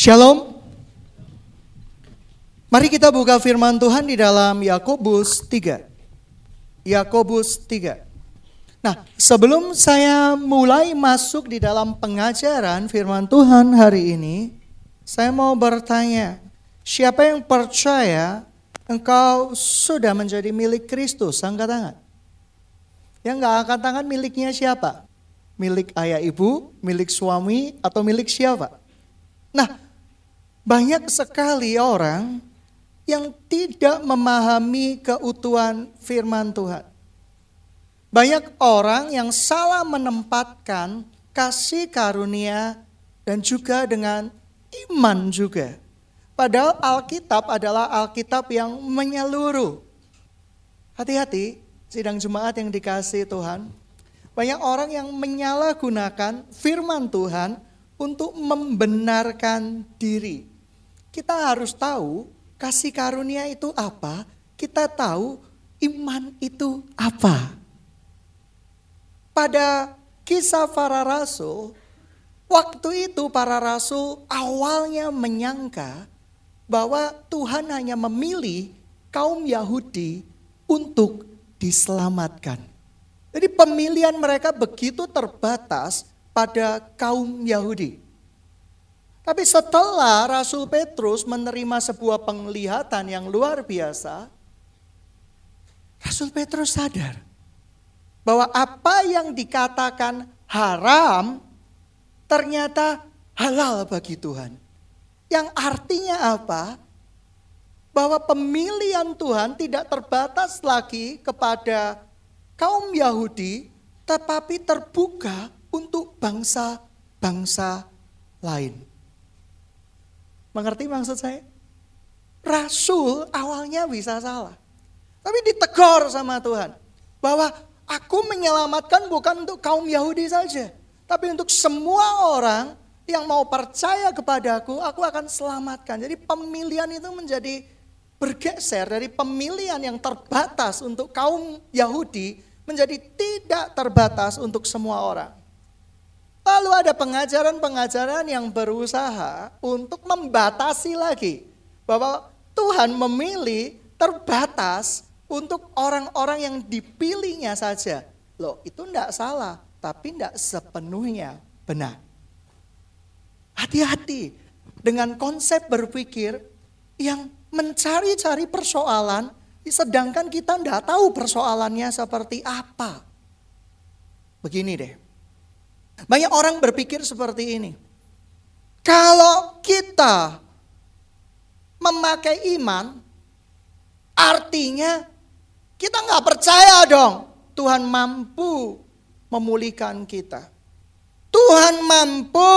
Shalom. Mari kita buka firman Tuhan di dalam Yakobus 3. Yakobus 3. Nah, sebelum saya mulai masuk di dalam pengajaran firman Tuhan hari ini, saya mau bertanya, siapa yang percaya engkau sudah menjadi milik Kristus? Angkat tangan. Yang nggak angkat tangan miliknya siapa? Milik ayah ibu, milik suami, atau milik siapa? Nah, banyak sekali orang yang tidak memahami keutuhan firman Tuhan. Banyak orang yang salah menempatkan kasih karunia dan juga dengan iman juga. Padahal Alkitab adalah Alkitab yang menyeluruh. Hati-hati, sidang jemaat yang dikasih Tuhan. Banyak orang yang menyalahgunakan firman Tuhan untuk membenarkan diri. Kita harus tahu kasih karunia itu apa, kita tahu iman itu apa pada kisah para rasul, waktu itu para rasul awalnya menyangka bahwa Tuhan hanya memilih kaum Yahudi untuk diselamatkan. Jadi pemilihan mereka begitu terbatas pada kaum Yahudi. Tapi setelah Rasul Petrus menerima sebuah penglihatan yang luar biasa, Rasul Petrus sadar bahwa apa yang dikatakan haram ternyata halal bagi Tuhan. Yang artinya apa? Bahwa pemilihan Tuhan tidak terbatas lagi kepada kaum Yahudi, tetapi terbuka untuk bangsa-bangsa lain. Mengerti maksud saya? Rasul awalnya bisa salah. Tapi ditegur sama Tuhan. Bahwa Aku menyelamatkan bukan untuk kaum Yahudi saja, tapi untuk semua orang yang mau percaya kepadaku, aku akan selamatkan. Jadi pemilihan itu menjadi bergeser dari pemilihan yang terbatas untuk kaum Yahudi menjadi tidak terbatas untuk semua orang. Lalu ada pengajaran-pengajaran yang berusaha untuk membatasi lagi bahwa Tuhan memilih terbatas untuk orang-orang yang dipilihnya saja. Loh itu tidak salah, tapi tidak sepenuhnya benar. Hati-hati dengan konsep berpikir yang mencari-cari persoalan, sedangkan kita tidak tahu persoalannya seperti apa. Begini deh, banyak orang berpikir seperti ini. Kalau kita memakai iman, artinya kita nggak percaya dong Tuhan mampu memulihkan kita. Tuhan mampu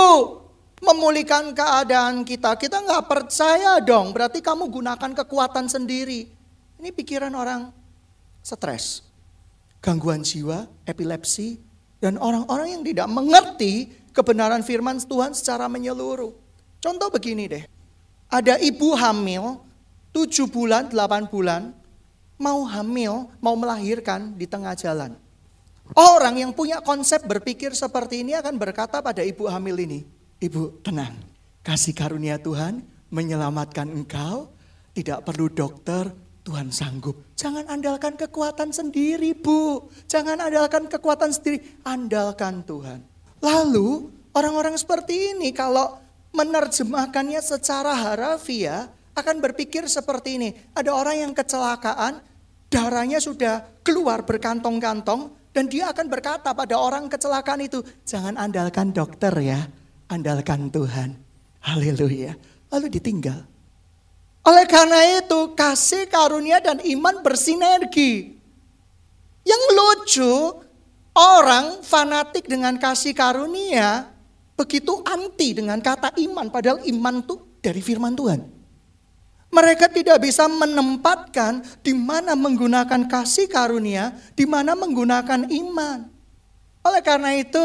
memulihkan keadaan kita. Kita nggak percaya dong, berarti kamu gunakan kekuatan sendiri. Ini pikiran orang stres, gangguan jiwa, epilepsi, dan orang-orang yang tidak mengerti kebenaran firman Tuhan secara menyeluruh. Contoh begini deh, ada ibu hamil 7 bulan, 8 bulan, mau hamil, mau melahirkan di tengah jalan. Orang yang punya konsep berpikir seperti ini akan berkata pada ibu hamil ini, Ibu tenang, kasih karunia Tuhan menyelamatkan engkau, tidak perlu dokter, Tuhan sanggup. Jangan andalkan kekuatan sendiri bu, jangan andalkan kekuatan sendiri, andalkan Tuhan. Lalu orang-orang seperti ini kalau menerjemahkannya secara harafiah, akan berpikir seperti ini. Ada orang yang kecelakaan, darahnya sudah keluar berkantong-kantong, dan dia akan berkata pada orang kecelakaan itu, jangan andalkan dokter ya, andalkan Tuhan. Haleluya. Lalu ditinggal. Oleh karena itu, kasih karunia dan iman bersinergi. Yang lucu, orang fanatik dengan kasih karunia begitu anti dengan kata iman, padahal iman itu dari firman Tuhan. Mereka tidak bisa menempatkan di mana menggunakan kasih karunia, di mana menggunakan iman. Oleh karena itu,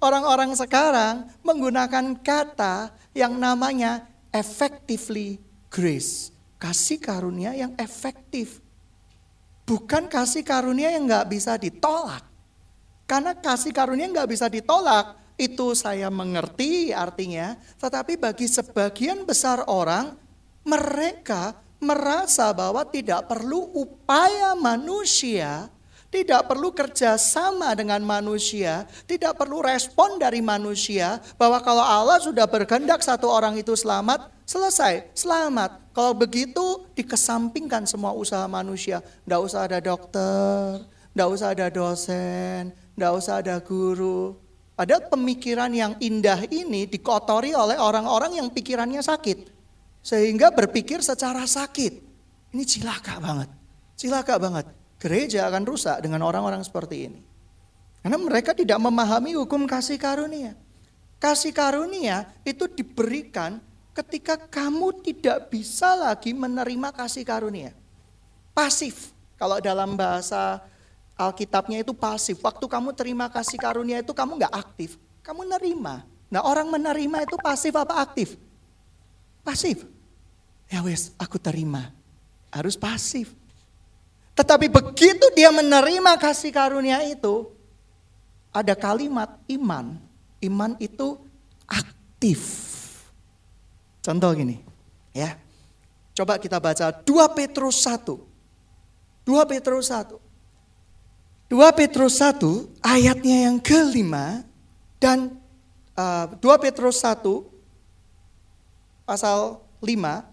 orang-orang sekarang menggunakan kata yang namanya effectively grace. Kasih karunia yang efektif. Bukan kasih karunia yang nggak bisa ditolak. Karena kasih karunia nggak bisa ditolak, itu saya mengerti artinya, tetapi bagi sebagian besar orang, mereka merasa bahwa tidak perlu upaya manusia, tidak perlu kerjasama dengan manusia, tidak perlu respon dari manusia, bahwa kalau Allah sudah berkehendak satu orang itu selamat, selesai, selamat. Kalau begitu dikesampingkan semua usaha manusia, tidak usah ada dokter, tidak usah ada dosen, tidak usah ada guru, Padahal pemikiran yang indah ini dikotori oleh orang-orang yang pikirannya sakit. Sehingga berpikir secara sakit. Ini cilaka banget. Cilaka banget. Gereja akan rusak dengan orang-orang seperti ini. Karena mereka tidak memahami hukum kasih karunia. Kasih karunia itu diberikan ketika kamu tidak bisa lagi menerima kasih karunia. Pasif. Kalau dalam bahasa Alkitabnya itu pasif. Waktu kamu terima kasih karunia itu kamu nggak aktif. Kamu nerima. Nah orang menerima itu pasif apa aktif? Pasif. Ya wes aku terima. Harus pasif. Tetapi begitu dia menerima kasih karunia itu. Ada kalimat iman. Iman itu aktif. Contoh gini. ya. Coba kita baca 2 Petrus 1. 2 Petrus 1. 2 Petrus 1 ayatnya yang kelima dan uh, 2 Petrus 1 pasal 5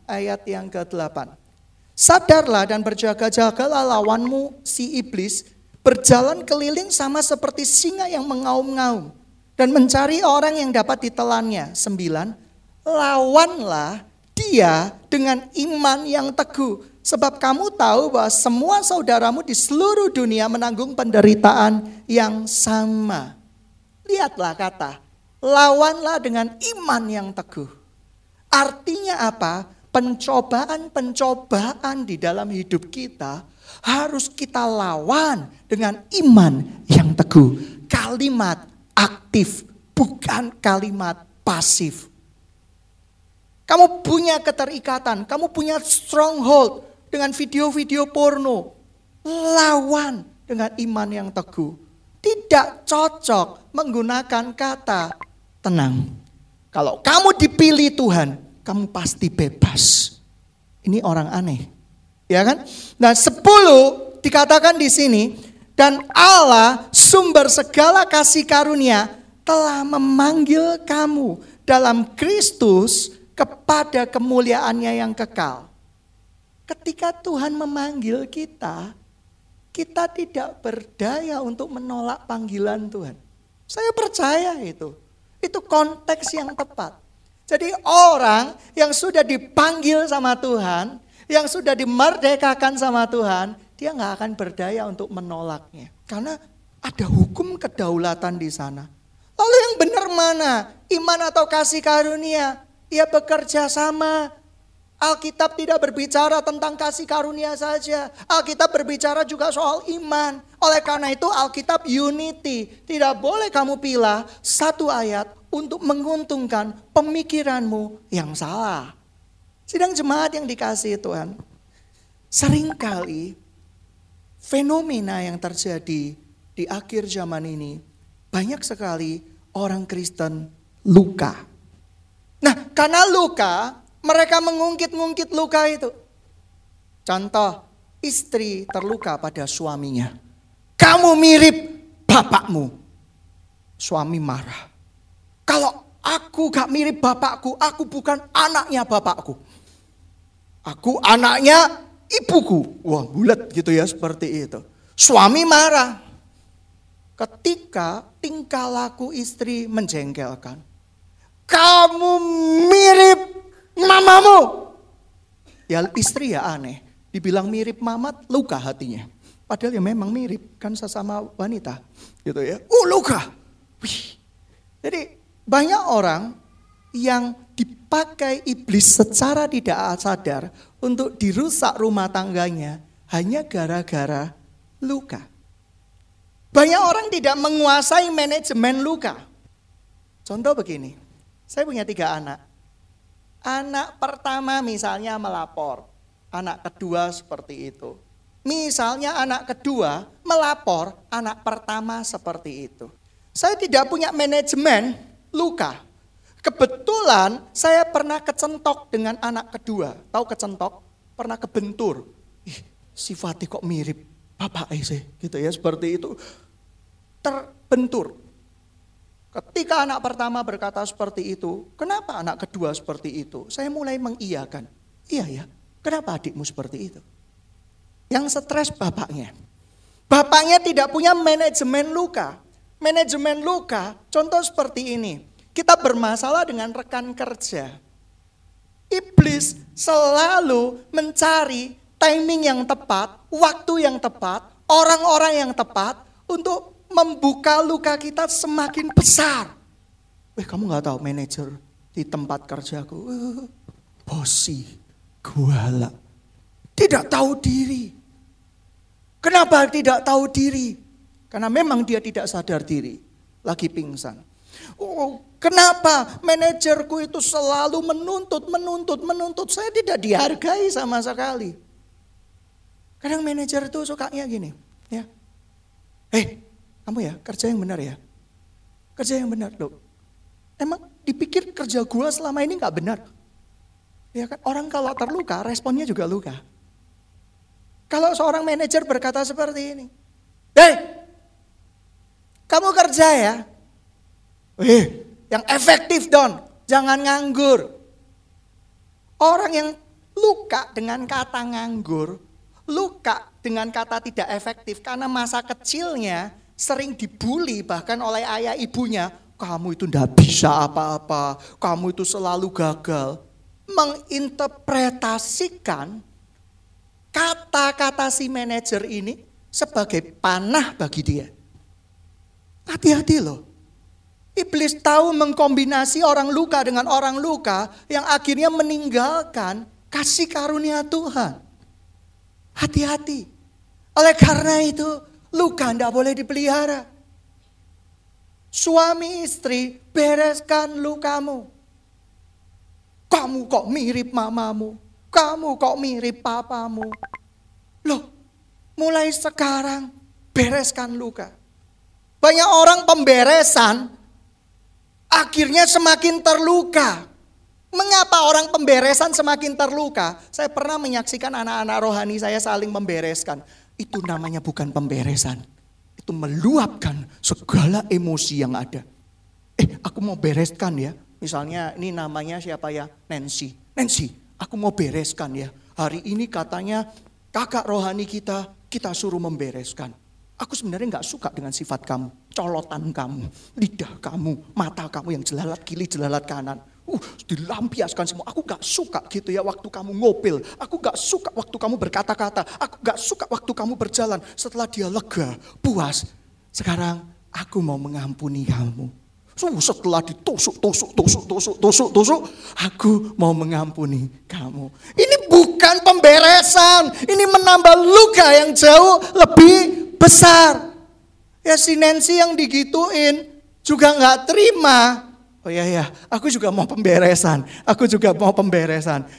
ayat yang ke-8. Sadarlah dan berjaga-jagalah lawanmu si iblis berjalan keliling sama seperti singa yang mengaum-ngaum dan mencari orang yang dapat ditelannya. Sembilan, lawanlah dia dengan iman yang teguh Sebab kamu tahu bahwa semua saudaramu di seluruh dunia menanggung penderitaan yang sama. Lihatlah kata, lawanlah dengan iman yang teguh. Artinya apa? Pencobaan-pencobaan di dalam hidup kita harus kita lawan dengan iman yang teguh. Kalimat aktif, bukan kalimat pasif. Kamu punya keterikatan, kamu punya stronghold, dengan video-video porno. Lawan dengan iman yang teguh. Tidak cocok menggunakan kata tenang. Kalau kamu dipilih Tuhan, kamu pasti bebas. Ini orang aneh. Ya kan? Nah, sepuluh dikatakan di sini dan Allah sumber segala kasih karunia telah memanggil kamu dalam Kristus kepada kemuliaannya yang kekal. Ketika Tuhan memanggil kita, kita tidak berdaya untuk menolak panggilan Tuhan. Saya percaya itu. Itu konteks yang tepat. Jadi orang yang sudah dipanggil sama Tuhan, yang sudah dimerdekakan sama Tuhan, dia nggak akan berdaya untuk menolaknya. Karena ada hukum kedaulatan di sana. Lalu yang benar mana? Iman atau kasih karunia? Ya bekerja sama Alkitab tidak berbicara tentang kasih karunia saja. Alkitab berbicara juga soal iman. Oleh karena itu Alkitab unity. Tidak boleh kamu pilih satu ayat untuk menguntungkan pemikiranmu yang salah. Sidang jemaat yang dikasih Tuhan. Seringkali fenomena yang terjadi di akhir zaman ini banyak sekali orang Kristen luka. Nah, karena luka, mereka mengungkit-ungkit luka itu. Contoh, istri terluka pada suaminya. Kamu mirip bapakmu. Suami marah. Kalau aku gak mirip bapakku, aku bukan anaknya bapakku. Aku anaknya ibuku. Wah bulat gitu ya seperti itu. Suami marah. Ketika tingkah laku istri menjengkelkan. Kamu mirip mamamu. Ya istri ya aneh. Dibilang mirip mamat, luka hatinya. Padahal ya memang mirip, kan sesama wanita. Gitu ya. Uh luka. Wih. Jadi banyak orang yang dipakai iblis secara tidak sadar untuk dirusak rumah tangganya hanya gara-gara luka. Banyak orang tidak menguasai manajemen luka. Contoh begini, saya punya tiga anak. Anak pertama misalnya melapor, anak kedua seperti itu. Misalnya anak kedua melapor, anak pertama seperti itu. Saya tidak punya manajemen luka. Kebetulan saya pernah kecentok dengan anak kedua. Tahu kecentok? Pernah kebentur. Ih, sifatnya kok mirip bapak sih, gitu ya seperti itu. Terbentur. Ketika anak pertama berkata seperti itu, kenapa anak kedua seperti itu? Saya mulai mengiyakan. Iya ya, kenapa adikmu seperti itu? Yang stres bapaknya. Bapaknya tidak punya manajemen luka. Manajemen luka, contoh seperti ini. Kita bermasalah dengan rekan kerja. Iblis selalu mencari timing yang tepat, waktu yang tepat, orang-orang yang tepat untuk membuka luka kita semakin besar. Weh kamu nggak tahu manajer di tempat kerjaku, uh, bosi, guala, tidak tahu diri. Kenapa tidak tahu diri? Karena memang dia tidak sadar diri. Lagi pingsan. Oh, kenapa manajerku itu selalu menuntut, menuntut, menuntut. Saya tidak dihargai sama sekali. Kadang manajer itu sukanya gini. ya. Eh, kamu ya kerja yang benar ya. Kerja yang benar loh. Emang dipikir kerja gua selama ini nggak benar. Ya kan orang kalau terluka responnya juga luka. Kalau seorang manajer berkata seperti ini, Hei, kamu kerja ya? Eh, yang efektif don, jangan nganggur. Orang yang luka dengan kata nganggur, luka dengan kata tidak efektif karena masa kecilnya sering dibully bahkan oleh ayah ibunya. Kamu itu tidak bisa apa-apa, kamu itu selalu gagal. Menginterpretasikan kata-kata si manajer ini sebagai panah bagi dia. Hati-hati loh. Iblis tahu mengkombinasi orang luka dengan orang luka yang akhirnya meninggalkan kasih karunia Tuhan. Hati-hati. Oleh karena itu luka tidak boleh dipelihara. Suami istri bereskan lukamu. Kamu kok mirip mamamu. Kamu kok mirip papamu? Loh, mulai sekarang bereskan luka. Banyak orang pemberesan akhirnya semakin terluka. Mengapa orang pemberesan semakin terluka? Saya pernah menyaksikan anak-anak rohani saya saling membereskan. Itu namanya bukan pemberesan. Itu meluapkan segala emosi yang ada. Eh, aku mau bereskan ya. Misalnya ini namanya siapa ya? Nancy. Nancy, aku mau bereskan ya. Hari ini katanya kakak rohani kita, kita suruh membereskan. Aku sebenarnya nggak suka dengan sifat kamu, colotan kamu, lidah kamu, mata kamu yang jelalat kiri, jelalat kanan. Uh, dilampiaskan semua. Aku gak suka gitu ya waktu kamu ngopil. Aku gak suka waktu kamu berkata-kata. Aku gak suka waktu kamu berjalan. Setelah dia lega, puas. Sekarang aku mau mengampuni kamu. So, setelah ditusuk, tusuk, tusuk, tusuk, tusuk, tusuk, aku mau mengampuni kamu. Ini bukan pemberesan, ini menambah luka yang jauh lebih besar. Ya si Nancy yang digituin juga nggak terima. Oh iya ya, aku juga mau pemberesan. Aku juga mau pemberesan.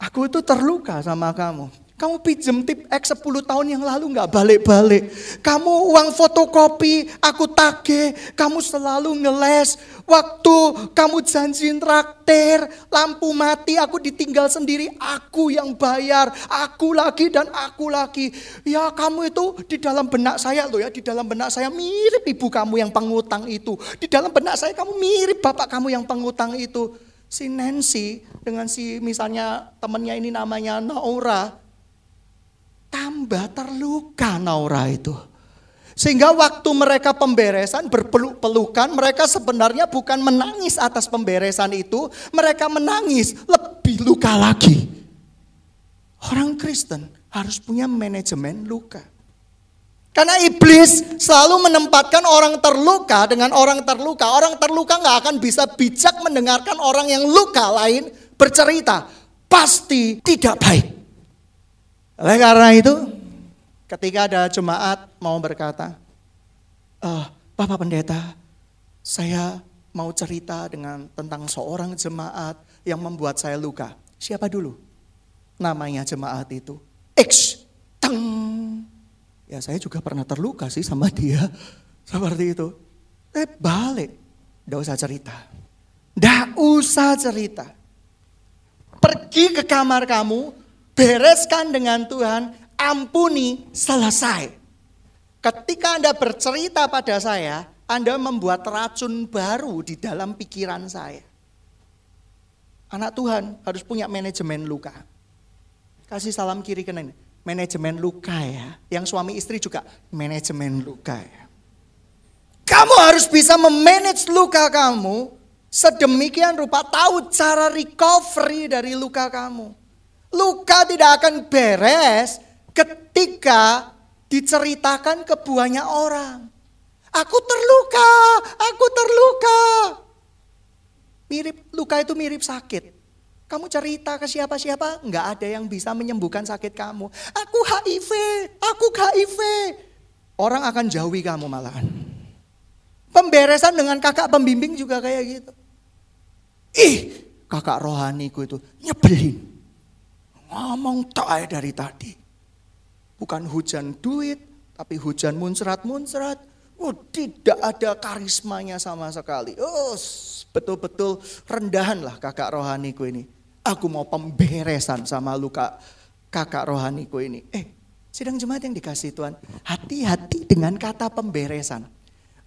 Aku itu terluka sama kamu. Kamu pinjem tip X 10 tahun yang lalu nggak balik-balik. Kamu uang fotokopi, aku tagih. Kamu selalu ngeles. Waktu kamu janji traktir, lampu mati, aku ditinggal sendiri. Aku yang bayar. Aku lagi dan aku lagi. Ya kamu itu di dalam benak saya loh ya. Di dalam benak saya mirip ibu kamu yang pengutang itu. Di dalam benak saya kamu mirip bapak kamu yang pengutang itu. Si Nancy dengan si misalnya temennya ini namanya Naura tambah terluka Naura itu. Sehingga waktu mereka pemberesan berpeluk-pelukan, mereka sebenarnya bukan menangis atas pemberesan itu, mereka menangis lebih luka lagi. Orang Kristen harus punya manajemen luka. Karena iblis selalu menempatkan orang terluka dengan orang terluka. Orang terluka nggak akan bisa bijak mendengarkan orang yang luka lain bercerita. Pasti tidak baik. Oleh karena itu, ketika ada jemaat mau berkata, uh, Bapak Pendeta, saya mau cerita dengan tentang seorang jemaat yang membuat saya luka. Siapa dulu? Namanya jemaat itu. X. Teng. Ya saya juga pernah terluka sih sama dia. Seperti itu. Eh balik. Tidak usah cerita. Tidak usah cerita. Pergi ke kamar kamu, bereskan dengan Tuhan, ampuni, selesai. Ketika Anda bercerita pada saya, Anda membuat racun baru di dalam pikiran saya. Anak Tuhan harus punya manajemen luka. Kasih salam kiri kanan. Manajemen luka ya. Yang suami istri juga manajemen luka ya. Kamu harus bisa memanage luka kamu sedemikian rupa tahu cara recovery dari luka kamu. Luka tidak akan beres ketika diceritakan ke banyak orang. Aku terluka, aku terluka. Mirip luka itu mirip sakit. Kamu cerita ke siapa-siapa, nggak ada yang bisa menyembuhkan sakit kamu. Aku HIV, aku HIV. Orang akan jauhi kamu malahan. Pemberesan dengan kakak pembimbing juga kayak gitu. Ih, kakak rohaniku itu nyebelin. Ngomong tak dari tadi. Bukan hujan duit, tapi hujan muncrat-muncrat. Oh, tidak ada karismanya sama sekali. Oh, betul-betul rendahan lah kakak rohaniku ini. Aku mau pemberesan sama luka kakak rohaniku ini. Eh, sidang jemaat yang dikasih Tuhan, hati-hati dengan kata pemberesan.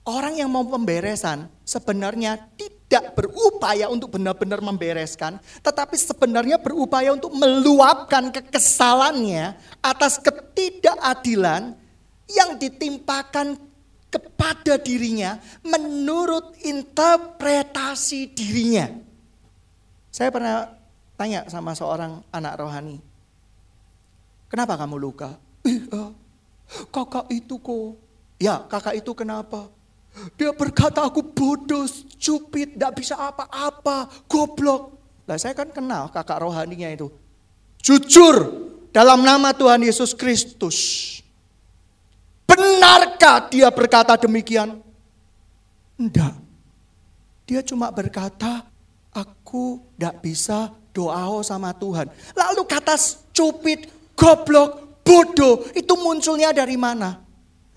Orang yang mau pemberesan sebenarnya tidak berupaya untuk benar-benar membereskan, tetapi sebenarnya berupaya untuk meluapkan kekesalannya atas ketidakadilan yang ditimpakan kepada dirinya menurut interpretasi dirinya. Saya pernah tanya sama seorang anak rohani. Kenapa kamu luka? Iya, kakak itu kok. Ya, kakak itu kenapa? Dia berkata aku bodoh, stupid, tidak bisa apa-apa, goblok. Lah saya kan kenal kakak rohaninya itu. Jujur dalam nama Tuhan Yesus Kristus. Benarkah dia berkata demikian? Enggak. Dia cuma berkata, aku tidak bisa doa sama Tuhan. Lalu kata stupid, goblok, bodoh, itu munculnya dari mana?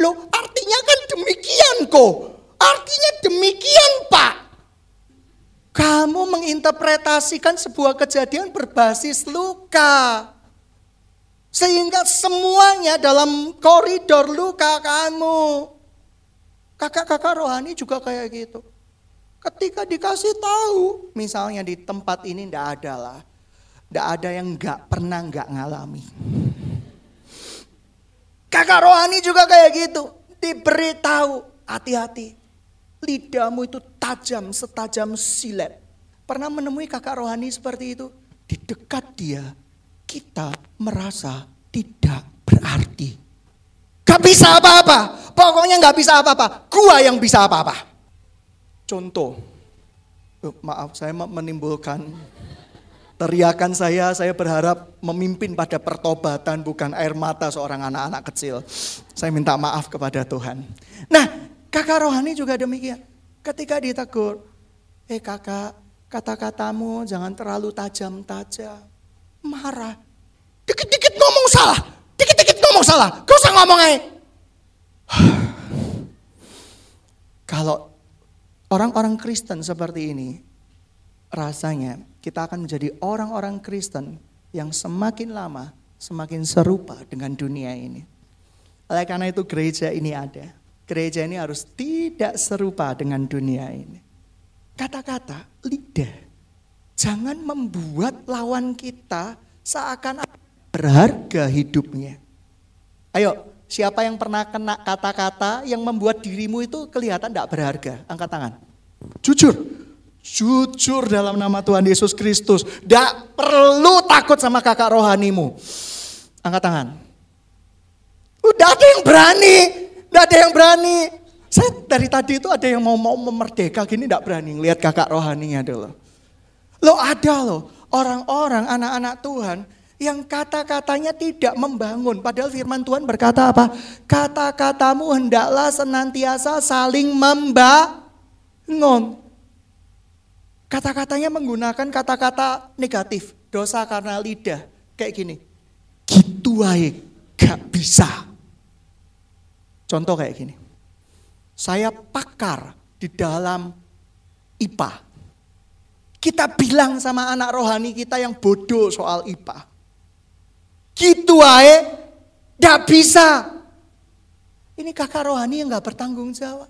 Loh artinya kan demikian kok. Artinya demikian pak. Kamu menginterpretasikan sebuah kejadian berbasis luka. Sehingga semuanya dalam koridor luka kamu. Kakak-kakak rohani juga kayak gitu. Ketika dikasih tahu, misalnya di tempat ini ndak ada lah. Ndak ada yang nggak pernah nggak ngalami. Kakak rohani juga kayak gitu. Diberitahu, hati-hati. Lidahmu itu tajam, setajam silet. Pernah menemui kakak rohani seperti itu? Di dekat dia, kita merasa tidak berarti. Gak bisa apa-apa. Pokoknya gak bisa apa-apa. Gua yang bisa apa-apa. Contoh. Oh, maaf saya menimbulkan teriakan saya, saya berharap memimpin pada pertobatan bukan air mata seorang anak-anak kecil. Saya minta maaf kepada Tuhan. Nah kakak rohani juga demikian. Ketika ditegur, eh kakak kata-katamu jangan terlalu tajam-tajam marah. Dikit-dikit ngomong salah, dikit-dikit ngomong salah. Gak usah ngomong aja. Kalau orang-orang Kristen seperti ini, rasanya kita akan menjadi orang-orang Kristen yang semakin lama semakin serupa dengan dunia ini. Oleh karena itu gereja ini ada. Gereja ini harus tidak serupa dengan dunia ini. Kata-kata lidah Jangan membuat lawan kita seakan berharga hidupnya. Ayo, siapa yang pernah kena kata-kata yang membuat dirimu itu kelihatan tidak berharga? Angkat tangan. Jujur, jujur dalam nama Tuhan Yesus Kristus. Tidak perlu takut sama kakak rohanimu. Angkat tangan. Udah ada yang berani, udah ada yang berani. Saya dari tadi itu ada yang mau mau memerdeka gini tidak berani ngelihat kakak rohaninya dulu. Lo ada loh orang-orang anak-anak Tuhan yang kata-katanya tidak membangun. Padahal firman Tuhan berkata apa? Kata-katamu hendaklah senantiasa saling membangun. Kata-katanya menggunakan kata-kata negatif. Dosa karena lidah. Kayak gini. Gitu aja gak bisa. Contoh kayak gini. Saya pakar di dalam IPA. Kita bilang sama anak rohani kita yang bodoh soal IPA. Gitu aja, gak bisa. Ini kakak rohani yang gak bertanggung jawab.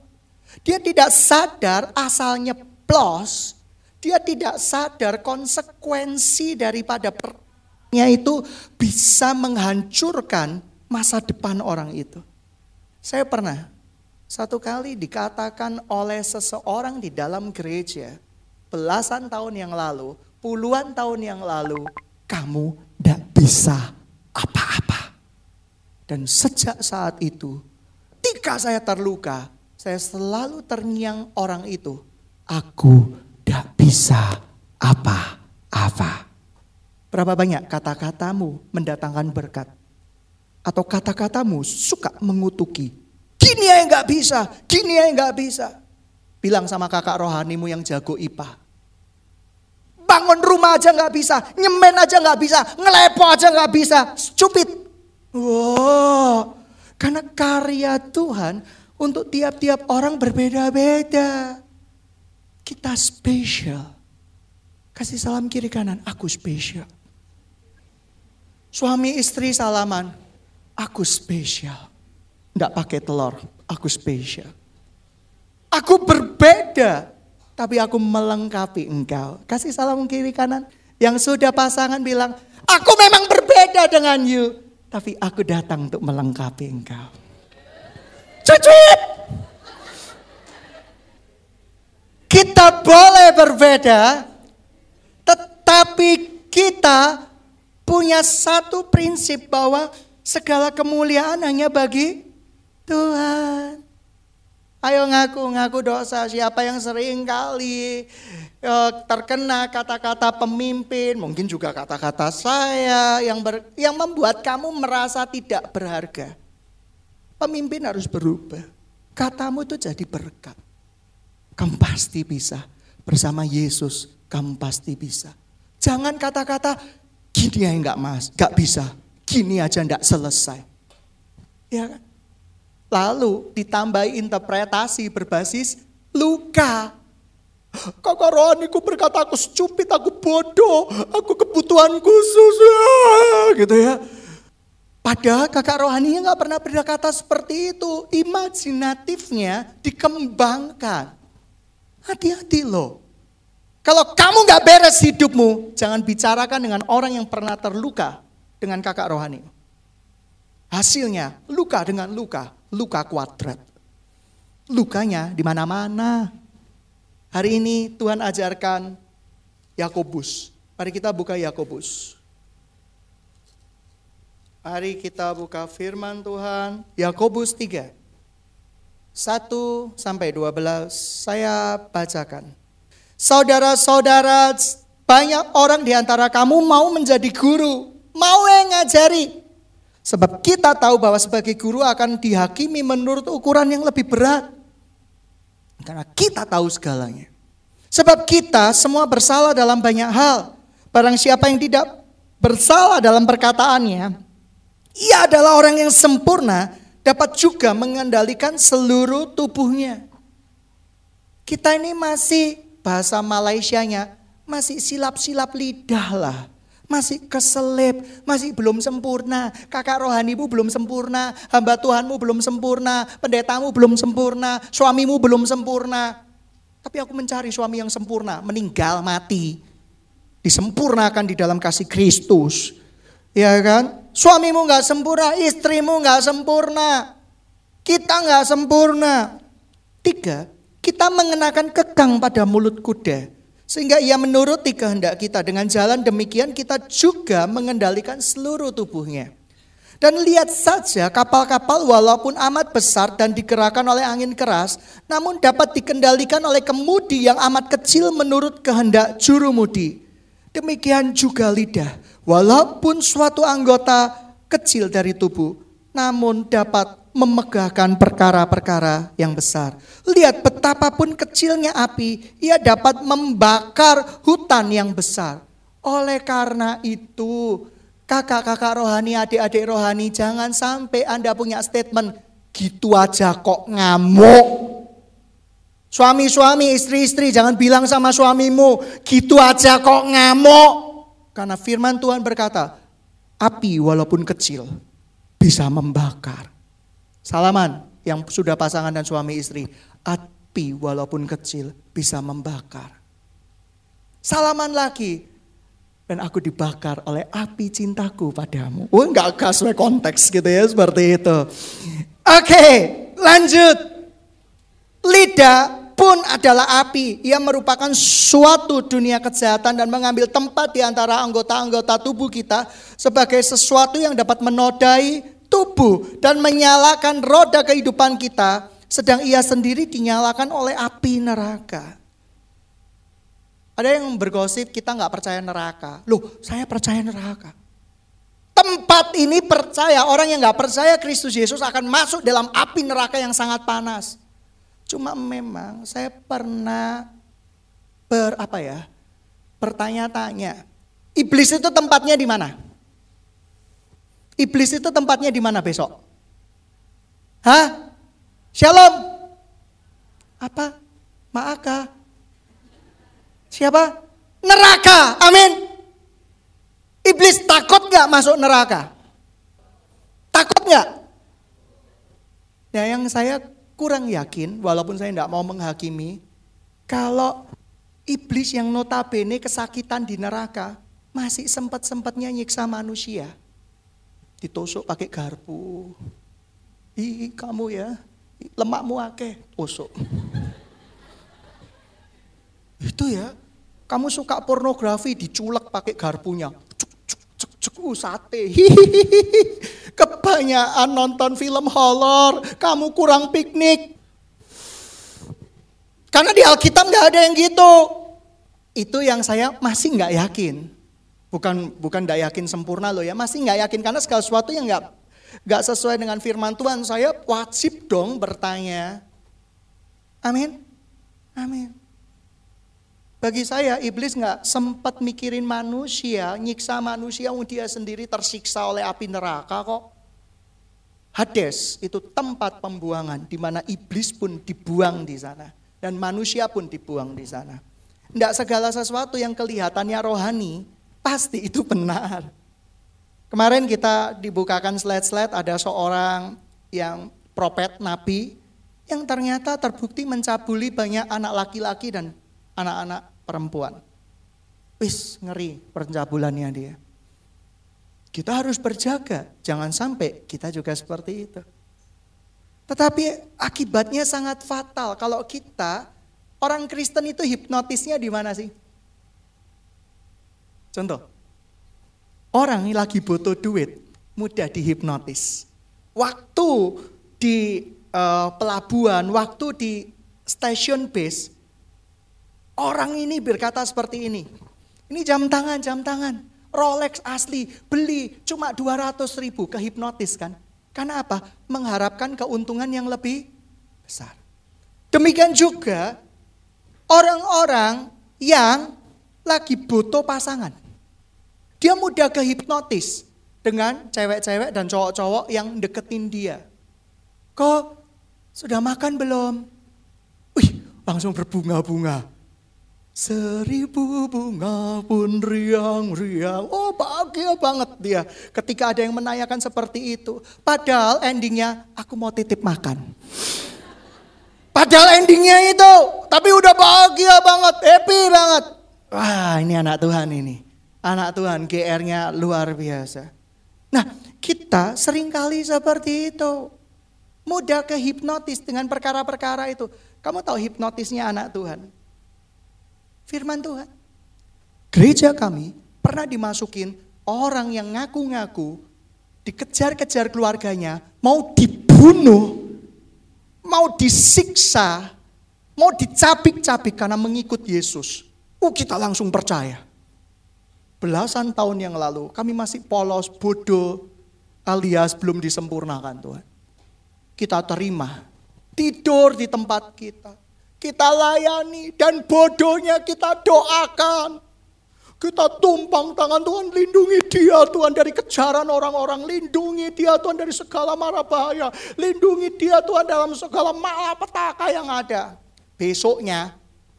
Dia tidak sadar asalnya plus, dia tidak sadar konsekuensi daripada pernya itu bisa menghancurkan masa depan orang itu. Saya pernah satu kali dikatakan oleh seseorang di dalam gereja belasan tahun yang lalu, puluhan tahun yang lalu, kamu tidak bisa apa-apa. Dan sejak saat itu, ketika saya terluka, saya selalu terngiang orang itu. Aku tidak bisa apa-apa. Berapa banyak kata-katamu mendatangkan berkat? Atau kata-katamu suka mengutuki. Gini ya nggak bisa, gini ya nggak bisa. Bilang sama kakak rohanimu yang jago IPA. Bangun rumah aja nggak bisa, nyemen aja nggak bisa, ngelepo aja nggak bisa, stupid. Wow, karena karya Tuhan untuk tiap-tiap orang berbeda-beda. Kita spesial. Kasih salam kiri kanan, aku spesial. Suami istri salaman, aku spesial. Enggak pakai telur, aku spesial. Aku berbeda, tapi aku melengkapi engkau. Kasih salam kiri kanan. Yang sudah pasangan bilang, aku memang berbeda dengan you. Tapi aku datang untuk melengkapi engkau. Cucuit. Kita boleh berbeda, tetapi kita punya satu prinsip bahwa segala kemuliaan hanya bagi Tuhan. Ayo ngaku-ngaku dosa siapa yang sering kali eh, terkena kata-kata pemimpin, mungkin juga kata-kata saya yang ber, yang membuat kamu merasa tidak berharga. Pemimpin harus berubah. Katamu itu jadi berkat. Kamu pasti bisa. Bersama Yesus, kamu pasti bisa. Jangan kata-kata, gini ya enggak mas, enggak bisa. Gini aja enggak selesai. Ya kan? Lalu ditambahi interpretasi berbasis luka. Kakak rohaniku berkata aku stupid, aku bodoh, aku kebutuhan khusus. Gitu ya. Padahal kakak rohaninya nggak pernah berkata seperti itu. Imajinatifnya dikembangkan. Hati-hati loh. Kalau kamu nggak beres hidupmu, jangan bicarakan dengan orang yang pernah terluka dengan kakak rohani. Hasilnya luka dengan luka, luka kuadrat. Lukanya di mana-mana. Hari ini Tuhan ajarkan Yakobus. Mari kita buka Yakobus. Mari kita buka firman Tuhan. Yakobus 3. 1 sampai 12 saya bacakan. Saudara-saudara, banyak orang di antara kamu mau menjadi guru, mau yang ngajari. Sebab kita tahu bahwa sebagai guru akan dihakimi menurut ukuran yang lebih berat. Karena kita tahu segalanya. Sebab kita semua bersalah dalam banyak hal. Barang siapa yang tidak bersalah dalam perkataannya, ia adalah orang yang sempurna, dapat juga mengendalikan seluruh tubuhnya. Kita ini masih bahasa Malaysianya masih silap-silap lidah lah. Masih keselip, masih belum sempurna. Kakak rohanimu belum sempurna, hamba Tuhanmu belum sempurna, pendetamu belum sempurna, suamimu belum sempurna. Tapi aku mencari suami yang sempurna, meninggal mati. Disempurnakan di dalam kasih Kristus. Ya kan? Suamimu nggak sempurna, istrimu nggak sempurna. Kita nggak sempurna. Tiga, kita mengenakan kekang pada mulut kuda. Sehingga ia menuruti kehendak kita. Dengan jalan demikian kita juga mengendalikan seluruh tubuhnya. Dan lihat saja kapal-kapal walaupun amat besar dan digerakkan oleh angin keras, namun dapat dikendalikan oleh kemudi yang amat kecil menurut kehendak jurumudi. Demikian juga lidah Walaupun suatu anggota kecil dari tubuh, namun dapat memegahkan perkara-perkara yang besar. Lihat betapapun kecilnya api, ia dapat membakar hutan yang besar. Oleh karena itu, kakak-kakak rohani, adik-adik rohani, jangan sampai Anda punya statement, gitu aja kok ngamuk. Suami-suami, istri-istri, jangan bilang sama suamimu, gitu aja kok ngamuk. Karena firman Tuhan berkata, api walaupun kecil bisa membakar. Salaman yang sudah pasangan dan suami istri, api walaupun kecil bisa membakar. Salaman lagi, dan aku dibakar oleh api cintaku padamu. Oh enggak sesuai konteks gitu ya seperti itu. Oke, lanjut. Lidah pun adalah api. Ia merupakan suatu dunia kejahatan dan mengambil tempat di antara anggota-anggota tubuh kita sebagai sesuatu yang dapat menodai tubuh dan menyalakan roda kehidupan kita, sedang ia sendiri dinyalakan oleh api neraka. Ada yang bergosip kita nggak percaya neraka. Loh, saya percaya neraka. Tempat ini percaya orang yang nggak percaya Kristus Yesus akan masuk dalam api neraka yang sangat panas. Cuma memang saya pernah ber apa ya? Bertanya-tanya. Iblis itu tempatnya di mana? Iblis itu tempatnya di mana besok? Hah? Shalom. Apa? Maaka. Siapa? Neraka. Amin. Iblis takut nggak masuk neraka? Takut nggak? Ya yang saya kurang yakin, walaupun saya tidak mau menghakimi, kalau iblis yang notabene kesakitan di neraka, masih sempat-sempatnya nyiksa manusia. Ditusuk pakai garpu. Ih kamu ya, lemakmu akeh, tusuk. Itu ya, kamu suka pornografi diculek pakai garpunya. Uh, sate. Hihihi. Kebanyakan nonton film horor, kamu kurang piknik. Karena di Alkitab nggak ada yang gitu. Itu yang saya masih nggak yakin. Bukan bukan nggak yakin sempurna loh ya, masih nggak yakin karena segala sesuatu yang nggak nggak sesuai dengan firman Tuhan, saya wajib dong bertanya. Amin. Amin. Bagi saya iblis nggak sempat mikirin manusia, nyiksa manusia, dia sendiri tersiksa oleh api neraka kok. Hades itu tempat pembuangan di mana iblis pun dibuang di sana dan manusia pun dibuang di sana. Tidak segala sesuatu yang kelihatannya rohani pasti itu benar. Kemarin kita dibukakan slide-slide ada seorang yang propet nabi yang ternyata terbukti mencabuli banyak anak laki-laki dan anak-anak perempuan. Wis ngeri pencabulannya dia. Kita harus berjaga, jangan sampai kita juga seperti itu. Tetapi akibatnya sangat fatal kalau kita orang Kristen itu hipnotisnya di mana sih? Contoh, orang lagi butuh duit, mudah dihipnotis. Waktu di uh, pelabuhan, waktu di stasiun base, Orang ini berkata seperti ini. Ini jam tangan, jam tangan. Rolex asli, beli cuma 200 ribu, kehipnotis kan. Karena apa? Mengharapkan keuntungan yang lebih besar. Demikian juga orang-orang yang lagi butuh pasangan. Dia mudah kehipnotis dengan cewek-cewek dan cowok-cowok yang deketin dia. Kok sudah makan belum? Wih, langsung berbunga-bunga. Seribu bunga pun riang-riang. Oh bahagia banget dia ketika ada yang menanyakan seperti itu. Padahal endingnya aku mau titip makan. Padahal endingnya itu. Tapi udah bahagia banget, happy banget. Wah ini anak Tuhan ini. Anak Tuhan GR-nya luar biasa. Nah kita sering kali seperti itu. Mudah ke hipnotis dengan perkara-perkara itu. Kamu tahu hipnotisnya anak Tuhan? Firman Tuhan. Gereja kami pernah dimasukin orang yang ngaku-ngaku dikejar-kejar keluarganya, mau dibunuh, mau disiksa, mau dicabik-cabik karena mengikut Yesus. Oh kita langsung percaya. Belasan tahun yang lalu kami masih polos, bodoh, alias belum disempurnakan Tuhan. Kita terima, tidur di tempat kita kita layani dan bodohnya kita doakan. Kita tumpang tangan Tuhan, lindungi dia Tuhan dari kejaran orang-orang. Lindungi dia Tuhan dari segala mara bahaya. Lindungi dia Tuhan dalam segala malapetaka yang ada. Besoknya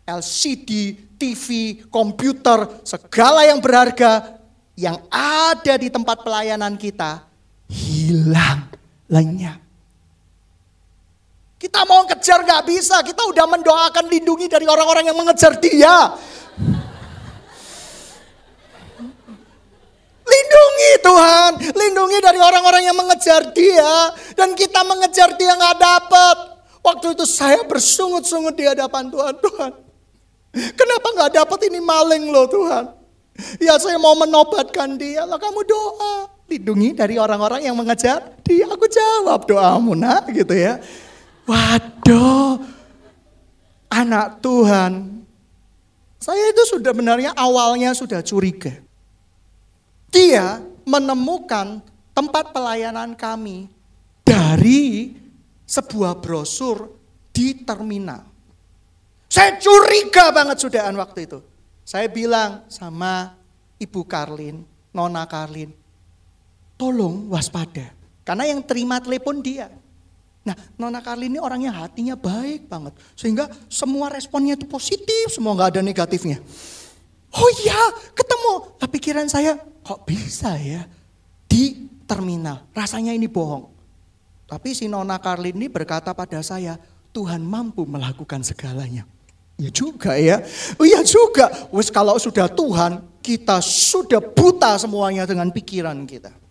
LCD, TV, komputer, segala yang berharga yang ada di tempat pelayanan kita hilang lenyap. Kita mau kejar nggak bisa, kita udah mendoakan lindungi dari orang-orang yang mengejar dia. Lindungi Tuhan, lindungi dari orang-orang yang mengejar dia. Dan kita mengejar dia nggak dapat. Waktu itu saya bersungut-sungut di hadapan Tuhan. Tuhan, kenapa nggak dapat ini maling loh Tuhan? Ya saya mau menobatkan dia. Lah kamu doa. Lindungi dari orang-orang yang mengejar dia. Aku jawab doamu nak gitu ya. Waduh. Anak Tuhan. Saya itu sudah benarnya awalnya sudah curiga. Dia menemukan tempat pelayanan kami dari sebuah brosur di terminal. Saya curiga banget sudahan waktu itu. Saya bilang sama Ibu Karlin, Nona Karlin, tolong waspada. Karena yang terima telepon dia. Nah, Nona Karlin ini orangnya hatinya baik banget. Sehingga semua responnya itu positif, semua nggak ada negatifnya. Oh iya, ketemu. Tapi pikiran saya, kok bisa ya di terminal. Rasanya ini bohong. Tapi si Nona Karlin ini berkata pada saya, Tuhan mampu melakukan segalanya. Ya juga ya. Oh iya juga. Wes kalau sudah Tuhan, kita sudah buta semuanya dengan pikiran kita.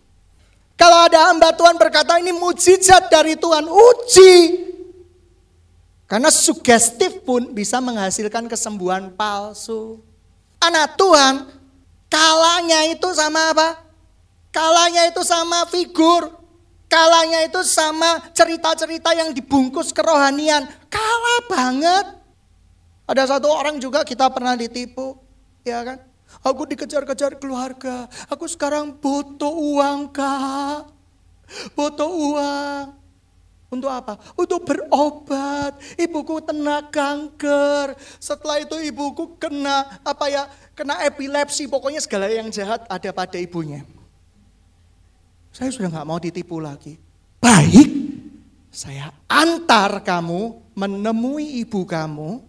Kalau ada hamba Tuhan berkata ini mujizat dari Tuhan, uji. Karena sugestif pun bisa menghasilkan kesembuhan palsu. Anak Tuhan, kalanya itu sama apa? Kalanya itu sama figur. Kalanya itu sama cerita-cerita yang dibungkus kerohanian. Kalah banget. Ada satu orang juga kita pernah ditipu, ya kan? Aku dikejar-kejar keluarga. Aku sekarang butuh uang, Kak. Butuh uang. Untuk apa? Untuk berobat. Ibuku kena kanker. Setelah itu ibuku kena apa ya? Kena epilepsi. Pokoknya segala yang jahat ada pada ibunya. Saya sudah nggak mau ditipu lagi. Baik, saya antar kamu menemui ibu kamu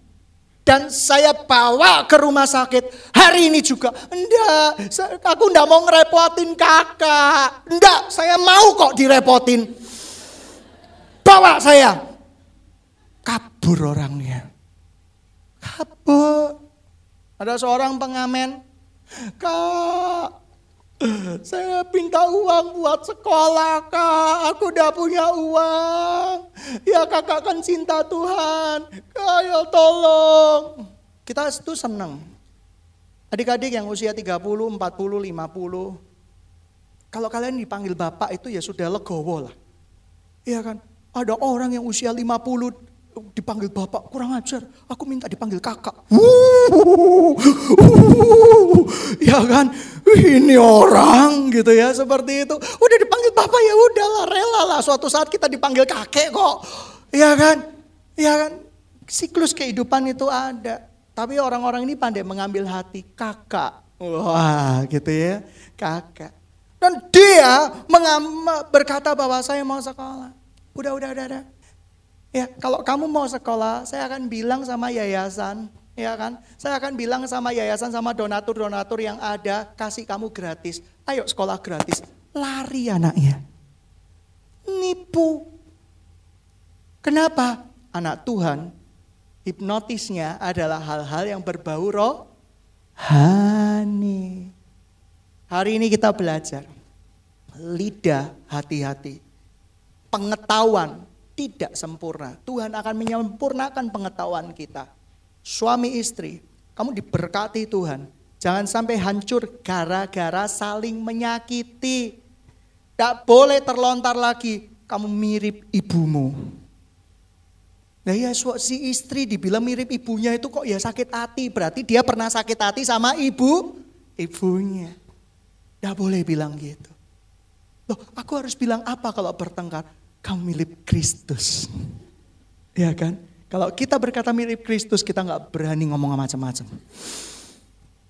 dan saya bawa ke rumah sakit hari ini juga. Enggak, aku enggak mau ngerepotin kakak. Enggak, saya mau kok direpotin bawa saya. Kabur orangnya. Kabur. Ada seorang pengamen. Kak, saya minta uang buat sekolah kak. Aku udah punya uang. Ya kakak kan cinta Tuhan. Kak ya tolong. Kita itu senang. Adik-adik yang usia 30, 40, 50. Kalau kalian dipanggil bapak itu ya sudah legowo lah. Iya kan? Ada orang yang usia 50 dipanggil bapak, kurang ajar. Aku minta dipanggil kakak. ya kan, ini orang gitu ya seperti itu. Udah dipanggil bapak ya udahlah rela lah. Suatu saat kita dipanggil kakek kok. Ya kan, ya kan. Siklus kehidupan itu ada. Tapi orang-orang ini pandai mengambil hati kakak. Wah gitu ya, kakak. Dan dia berkata bahwa saya mau sekolah. Udah, udah, udah, udah. Ya, kalau kamu mau sekolah, saya akan bilang sama yayasan, ya kan? Saya akan bilang sama yayasan sama donatur-donatur yang ada, kasih kamu gratis. Ayo sekolah gratis. Lari anaknya. Nipu. Kenapa? Anak Tuhan, hipnotisnya adalah hal-hal yang berbau roh hani. Hari ini kita belajar. Lidah hati-hati pengetahuan tidak sempurna. Tuhan akan menyempurnakan pengetahuan kita. Suami istri, kamu diberkati Tuhan. Jangan sampai hancur gara-gara saling menyakiti. Tidak boleh terlontar lagi, kamu mirip ibumu. Nah ya si istri dibilang mirip ibunya itu kok ya sakit hati. Berarti dia pernah sakit hati sama ibu, ibunya. Tidak boleh bilang gitu. Loh aku harus bilang apa kalau bertengkar? Kamu mirip Kristus. Ya kan? Kalau kita berkata mirip Kristus, kita nggak berani ngomong macam-macam.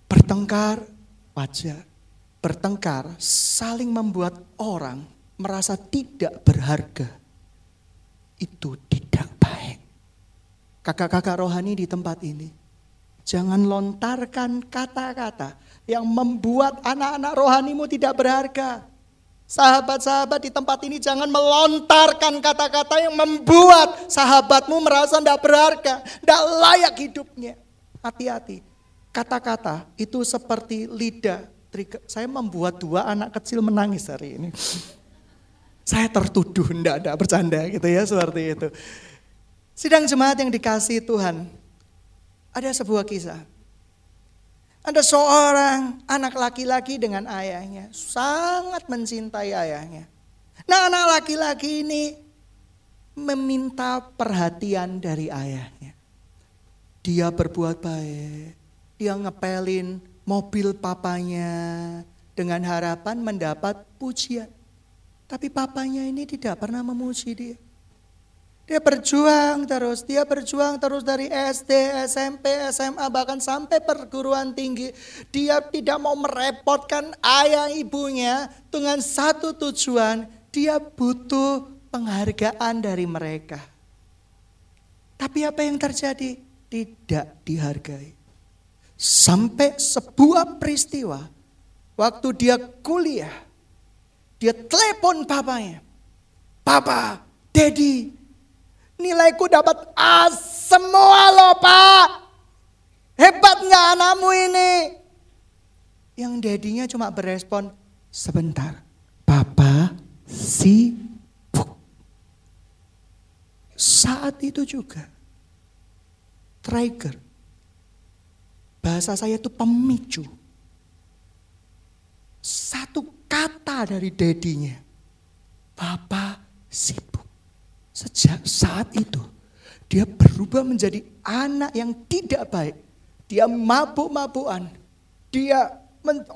Bertengkar wajar. Bertengkar saling membuat orang merasa tidak berharga. Itu tidak baik. kakak-kakak rohani di tempat ini. Jangan lontarkan kata-kata yang membuat anak-anak rohanimu tidak berharga. Sahabat-sahabat di tempat ini jangan melontarkan kata-kata yang membuat sahabatmu merasa tidak berharga, tidak layak hidupnya. Hati-hati. Kata-kata itu seperti lidah. Saya membuat dua anak kecil menangis hari ini. Saya tertuduh, tidak ada bercanda gitu ya seperti itu. Sidang jemaat yang dikasih Tuhan. Ada sebuah kisah ada seorang anak laki-laki dengan ayahnya, sangat mencintai ayahnya. Nah, anak laki-laki ini meminta perhatian dari ayahnya. Dia berbuat baik, dia ngepelin mobil papanya dengan harapan mendapat pujian. Tapi papanya ini tidak pernah memuji dia. Dia berjuang terus, dia berjuang terus dari SD, SMP, SMA, bahkan sampai perguruan tinggi. Dia tidak mau merepotkan ayah ibunya dengan satu tujuan, dia butuh penghargaan dari mereka. Tapi apa yang terjadi? Tidak dihargai. Sampai sebuah peristiwa, waktu dia kuliah, dia telepon papanya. Papa, Daddy, Nilaiku dapat A semua loh pak. Hebat nggak anakmu ini? Yang dedinya cuma berespon, sebentar. Papa sibuk. Saat itu juga. Trigger. Bahasa saya itu pemicu. Satu kata dari dedinya. Papa sibuk. Sejak saat itu, dia berubah menjadi anak yang tidak baik. Dia mabuk-mabukan. Dia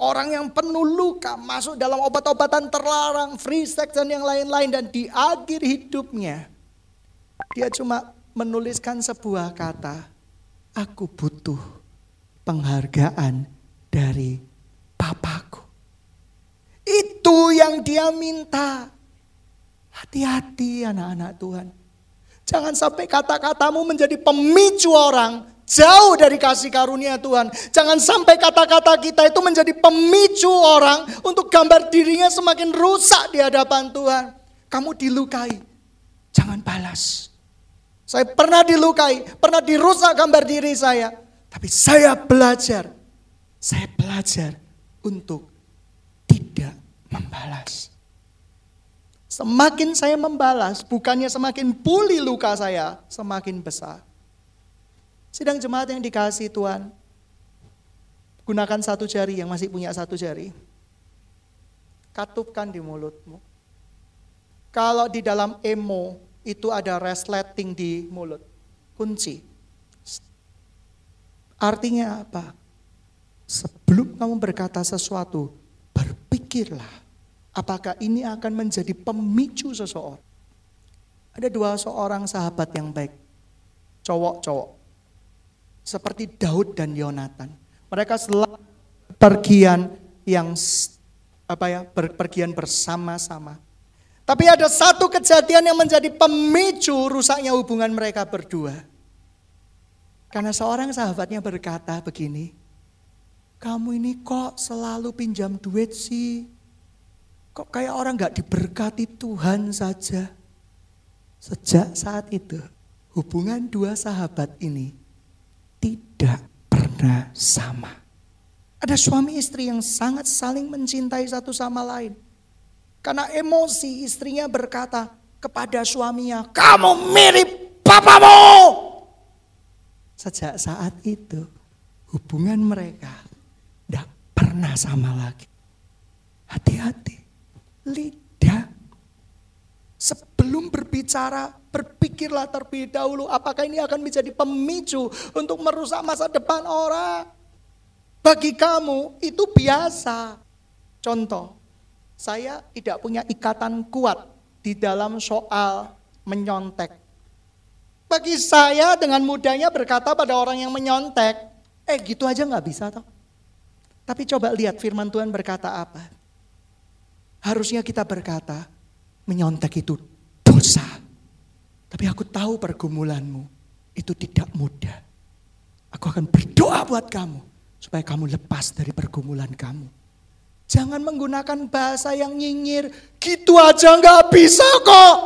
orang yang penuh luka, masuk dalam obat-obatan terlarang, free sex dan yang lain-lain. Dan di akhir hidupnya, dia cuma menuliskan sebuah kata, aku butuh penghargaan dari papaku. Itu yang dia minta. Hati-hati anak-anak Tuhan. Jangan sampai kata-katamu menjadi pemicu orang jauh dari kasih karunia Tuhan. Jangan sampai kata-kata kita itu menjadi pemicu orang untuk gambar dirinya semakin rusak di hadapan Tuhan. Kamu dilukai, jangan balas. Saya pernah dilukai, pernah dirusak gambar diri saya. Tapi saya belajar, saya belajar untuk tidak membalas. Semakin saya membalas, bukannya semakin pulih luka saya, semakin besar. Sidang jemaat yang dikasih Tuhan, gunakan satu jari yang masih punya satu jari. Katupkan di mulutmu. Kalau di dalam emo itu ada resleting di mulut, kunci. Artinya apa? Sebelum kamu berkata sesuatu, berpikirlah Apakah ini akan menjadi pemicu seseorang? Ada dua seorang sahabat yang baik. Cowok-cowok. Seperti Daud dan Yonatan. Mereka selalu pergian yang apa ya, berpergian bersama-sama. Tapi ada satu kejadian yang menjadi pemicu rusaknya hubungan mereka berdua. Karena seorang sahabatnya berkata begini, kamu ini kok selalu pinjam duit sih? Kok kayak orang gak diberkati Tuhan saja. Sejak saat itu hubungan dua sahabat ini tidak pernah sama. Ada suami istri yang sangat saling mencintai satu sama lain. Karena emosi istrinya berkata kepada suaminya, kamu mirip papamu. Sejak saat itu hubungan mereka tidak pernah sama lagi. Hati-hati lidah. Sebelum berbicara, berpikirlah terlebih dahulu apakah ini akan menjadi pemicu untuk merusak masa depan orang. Bagi kamu itu biasa. Contoh, saya tidak punya ikatan kuat di dalam soal menyontek. Bagi saya dengan mudahnya berkata pada orang yang menyontek, eh gitu aja nggak bisa toh. Tapi coba lihat firman Tuhan berkata apa. Harusnya kita berkata, menyontek itu dosa. Tapi aku tahu pergumulanmu. itu tidak mudah. Aku akan berdoa buat kamu supaya kamu lepas dari pergumulan kamu. Jangan menggunakan bahasa yang nyinyir, gitu aja nggak bisa kok.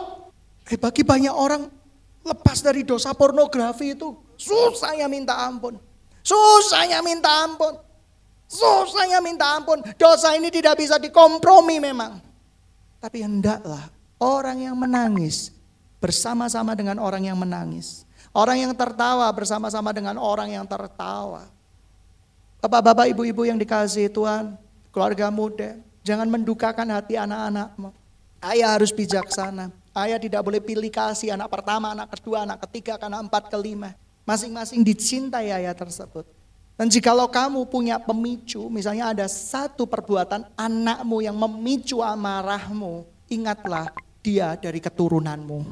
Eh bagi banyak orang lepas dari dosa pornografi itu susahnya minta ampun. Susahnya minta ampun. Susahnya minta ampun. Dosa ini tidak bisa dikompromi memang. Tapi hendaklah orang yang menangis bersama-sama dengan orang yang menangis. Orang yang tertawa bersama-sama dengan orang yang tertawa. Bapak-bapak, ibu-ibu yang dikasih Tuhan, keluarga muda, jangan mendukakan hati anak-anakmu. Ayah harus bijaksana. Ayah tidak boleh pilih kasih anak pertama, anak kedua, anak ketiga, anak empat, kelima. Masing-masing dicintai ayah tersebut. Dan jikalau kamu punya pemicu, misalnya ada satu perbuatan anakmu yang memicu amarahmu, ingatlah dia dari keturunanmu.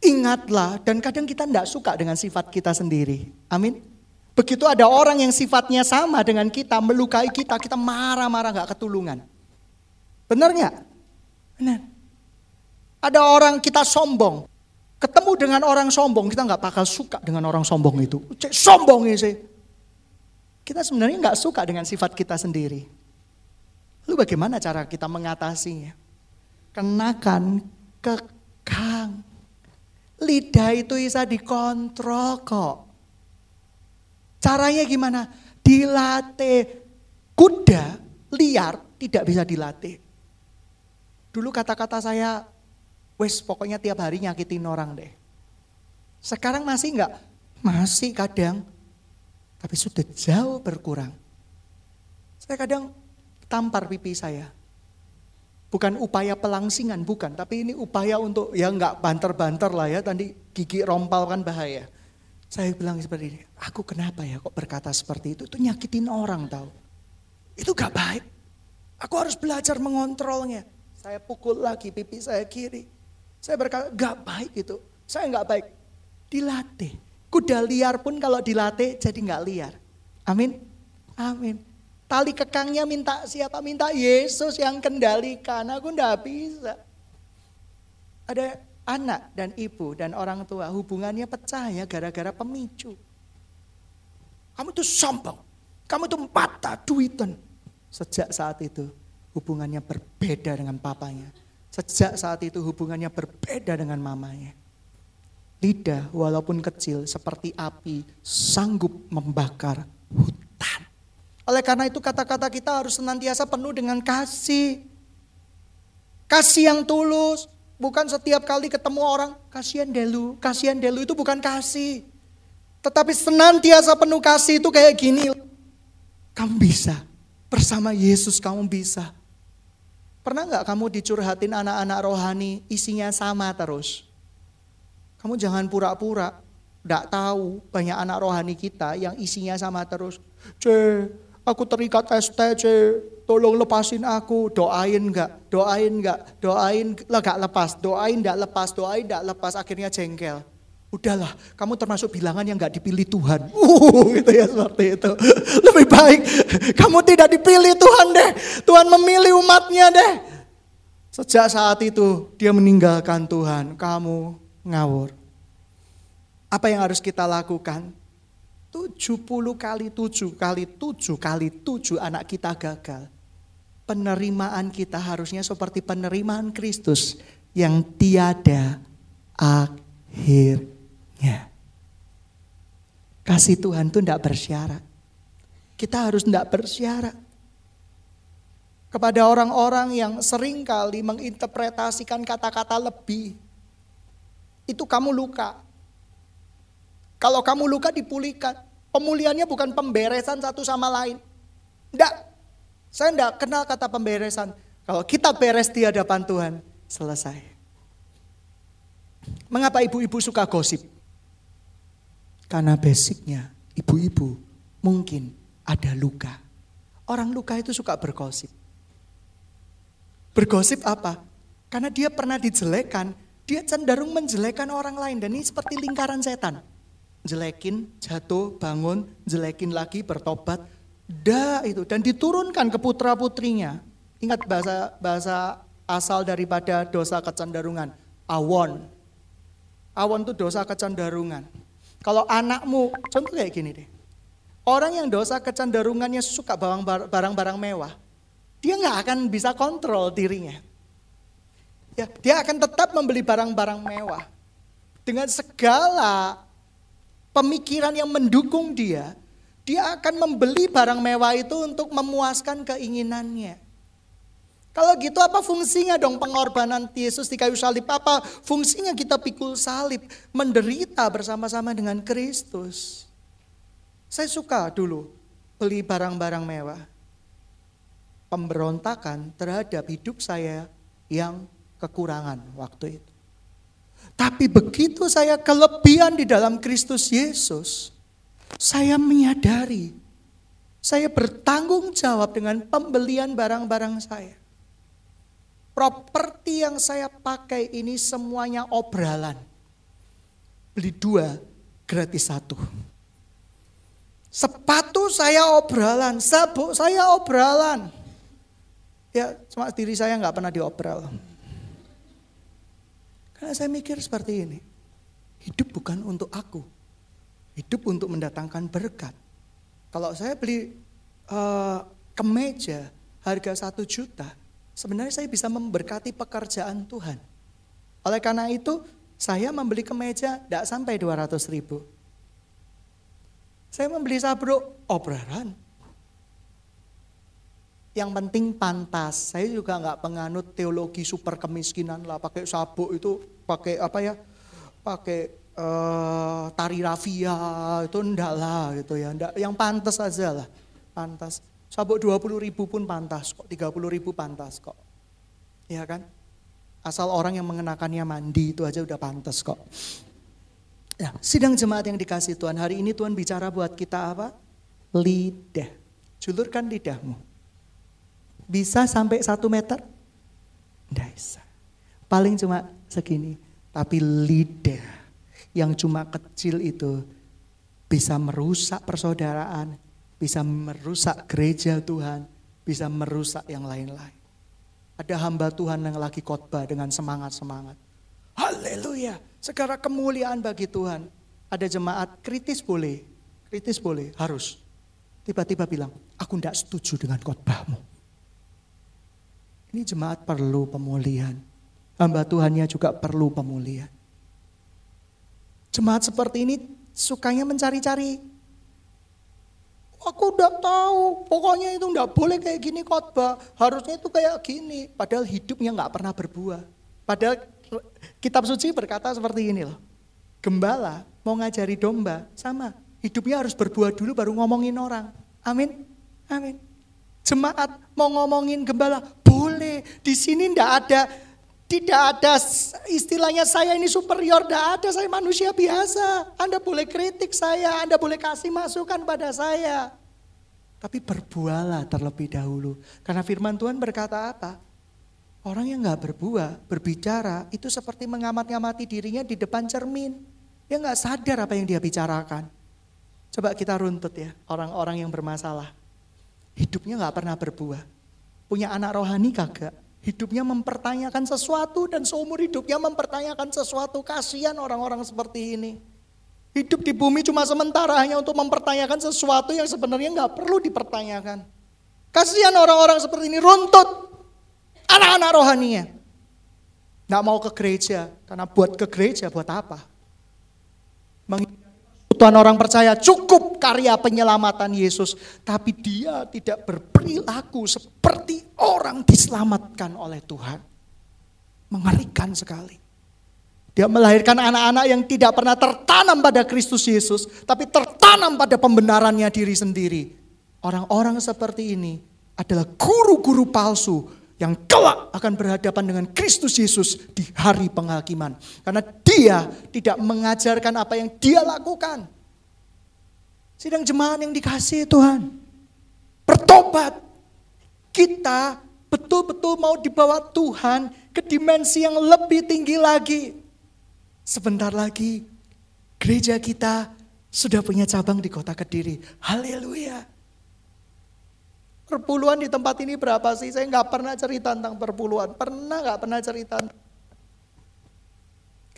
Ingatlah, dan kadang kita tidak suka dengan sifat kita sendiri. Amin. Begitu ada orang yang sifatnya sama dengan kita, melukai kita, kita marah-marah gak ketulungan. Benar nggak? Benar. Ada orang kita sombong, ketemu dengan orang sombong, kita nggak bakal suka dengan orang sombong itu. Cek sombong sih. Kita sebenarnya nggak suka dengan sifat kita sendiri. Lalu bagaimana cara kita mengatasinya? Kenakan kekang. Lidah itu bisa dikontrol kok. Caranya gimana? Dilatih. Kuda liar tidak bisa dilatih. Dulu kata-kata saya Wes pokoknya tiap hari nyakitin orang deh. Sekarang masih enggak? Masih kadang. Tapi sudah jauh berkurang. Saya kadang tampar pipi saya. Bukan upaya pelangsingan, bukan. Tapi ini upaya untuk ya enggak banter-banter lah ya. Tadi gigi rompal kan bahaya. Saya bilang seperti ini, aku kenapa ya kok berkata seperti itu? Itu nyakitin orang tahu. Itu gak baik. Aku harus belajar mengontrolnya. Saya pukul lagi pipi saya kiri. Saya berkata, gak baik itu. Saya gak baik. Dilatih. Kuda liar pun kalau dilatih jadi gak liar. Amin. Amin. Tali kekangnya minta siapa? Minta Yesus yang kendalikan. Aku gak bisa. Ada anak dan ibu dan orang tua hubungannya pecah ya gara-gara pemicu. Kamu itu sombong. Kamu itu mata duitan. Sejak saat itu hubungannya berbeda dengan papanya. Sejak saat itu hubungannya berbeda dengan mamanya. Lidah walaupun kecil seperti api sanggup membakar hutan. Oleh karena itu kata-kata kita harus senantiasa penuh dengan kasih. Kasih yang tulus. Bukan setiap kali ketemu orang, kasihan delu, kasihan delu itu bukan kasih. Tetapi senantiasa penuh kasih itu kayak gini. Kamu bisa, bersama Yesus kamu bisa. Pernah nggak kamu dicurhatin anak-anak rohani? Isinya sama terus? Kamu jangan pura-pura, nggak tahu banyak anak rohani kita yang isinya sama terus. C, aku terikat STC, tolong lepasin aku, doain nggak, doain nggak, doain nggak lepas, doain nggak lepas, doain nggak lepas, akhirnya jengkel. Udahlah, kamu termasuk bilangan yang gak dipilih Tuhan. Uh, gitu ya seperti itu. Lebih baik kamu tidak dipilih Tuhan deh. Tuhan memilih umatnya deh. Sejak saat itu dia meninggalkan Tuhan. Kamu ngawur. Apa yang harus kita lakukan? 70 kali 7 kali 7 kali 7 anak kita gagal. Penerimaan kita harusnya seperti penerimaan Kristus yang tiada akhir Ya. Kasih Tuhan itu tidak bersyarat. Kita harus tidak bersyarat. Kepada orang-orang yang sering kali menginterpretasikan kata-kata lebih. Itu kamu luka. Kalau kamu luka dipulihkan. Pemulihannya bukan pemberesan satu sama lain. Tidak. Saya tidak kenal kata pemberesan. Kalau kita beres di hadapan Tuhan, selesai. Mengapa ibu-ibu suka gosip? Karena basicnya ibu-ibu mungkin ada luka. Orang luka itu suka bergosip. Bergosip apa? Karena dia pernah dijelekan, dia cenderung menjelekan orang lain. Dan ini seperti lingkaran setan. Jelekin, jatuh, bangun, jelekin lagi, bertobat. Dah itu. Dan diturunkan ke putra-putrinya. Ingat bahasa bahasa asal daripada dosa kecenderungan. Awon. Awan itu dosa kecenderungan. Kalau anakmu, contoh kayak gini deh. Orang yang dosa kecenderungannya suka barang-barang mewah, dia nggak akan bisa kontrol dirinya. Ya, dia akan tetap membeli barang-barang mewah dengan segala pemikiran yang mendukung dia. Dia akan membeli barang mewah itu untuk memuaskan keinginannya. Kalau gitu apa fungsinya dong pengorbanan Yesus di kayu salib? Apa fungsinya kita pikul salib, menderita bersama-sama dengan Kristus? Saya suka dulu beli barang-barang mewah. Pemberontakan terhadap hidup saya yang kekurangan waktu itu. Tapi begitu saya kelebihan di dalam Kristus Yesus, saya menyadari saya bertanggung jawab dengan pembelian barang-barang saya properti yang saya pakai ini semuanya obralan. Beli dua, gratis satu. Sepatu saya obralan, sabuk saya obralan. Ya, cuma diri saya nggak pernah diobral. Karena saya mikir seperti ini. Hidup bukan untuk aku. Hidup untuk mendatangkan berkat. Kalau saya beli uh, kemeja harga satu juta, Sebenarnya saya bisa memberkati pekerjaan Tuhan. Oleh karena itu, saya membeli kemeja tidak sampai 200 ribu. Saya membeli sabuk obraran. Yang penting pantas. Saya juga nggak penganut teologi super kemiskinan lah. Pakai sabuk itu, pakai apa ya? Pakai uh, tari rafia itu enggak lah gitu ya. Yang pantas aja lah. Pantas. Sabuk 20 ribu pun pantas kok, 30 ribu pantas kok. Ya kan? Asal orang yang mengenakannya mandi itu aja udah pantas kok. Ya, sidang jemaat yang dikasih Tuhan, hari ini Tuhan bicara buat kita apa? Lidah. Julurkan lidahmu. Bisa sampai satu meter? Tidak bisa. Paling cuma segini. Tapi lidah yang cuma kecil itu bisa merusak persaudaraan, bisa merusak gereja Tuhan, bisa merusak yang lain-lain. Ada hamba Tuhan yang lagi khotbah dengan semangat-semangat. Haleluya, segala kemuliaan bagi Tuhan. Ada jemaat kritis boleh, kritis boleh, harus. Tiba-tiba bilang, aku tidak setuju dengan khotbahmu. Ini jemaat perlu pemulihan. Hamba Tuhannya juga perlu pemulihan. Jemaat seperti ini sukanya mencari-cari Aku udah tahu, pokoknya itu nggak boleh kayak gini khotbah. Harusnya itu kayak gini. Padahal hidupnya nggak pernah berbuah. Padahal kitab suci berkata seperti ini loh. Gembala mau ngajari domba, sama. Hidupnya harus berbuah dulu baru ngomongin orang. Amin. Amin. Jemaat mau ngomongin gembala, boleh. Di sini ndak ada tidak ada istilahnya saya ini superior, tidak ada, saya manusia biasa. Anda boleh kritik saya, Anda boleh kasih masukan pada saya. Tapi berbuahlah terlebih dahulu. Karena firman Tuhan berkata apa? Orang yang nggak berbuah, berbicara, itu seperti mengamat-ngamati dirinya di depan cermin. Dia nggak sadar apa yang dia bicarakan. Coba kita runtut ya, orang-orang yang bermasalah. Hidupnya nggak pernah berbuah. Punya anak rohani kagak? Hidupnya mempertanyakan sesuatu dan seumur hidupnya mempertanyakan sesuatu. Kasihan orang-orang seperti ini. Hidup di bumi cuma sementara hanya untuk mempertanyakan sesuatu yang sebenarnya nggak perlu dipertanyakan. Kasihan orang-orang seperti ini runtut. Anak-anak rohaninya. Nggak mau ke gereja. Karena buat ke gereja buat apa? Tuhan orang percaya cukup karya penyelamatan Yesus. Tapi dia tidak berperilaku seperti orang diselamatkan oleh Tuhan. Mengerikan sekali. Dia melahirkan anak-anak yang tidak pernah tertanam pada Kristus Yesus. Tapi tertanam pada pembenarannya diri sendiri. Orang-orang seperti ini adalah guru-guru palsu yang kelak akan berhadapan dengan Kristus Yesus di hari penghakiman. Karena dia tidak mengajarkan apa yang dia lakukan. Sidang jemaat yang dikasih Tuhan. Bertobat. Kita betul-betul mau dibawa Tuhan ke dimensi yang lebih tinggi lagi. Sebentar lagi gereja kita sudah punya cabang di kota Kediri. Haleluya. Perpuluhan di tempat ini berapa sih? Saya nggak pernah cerita tentang perpuluhan. Pernah nggak pernah cerita?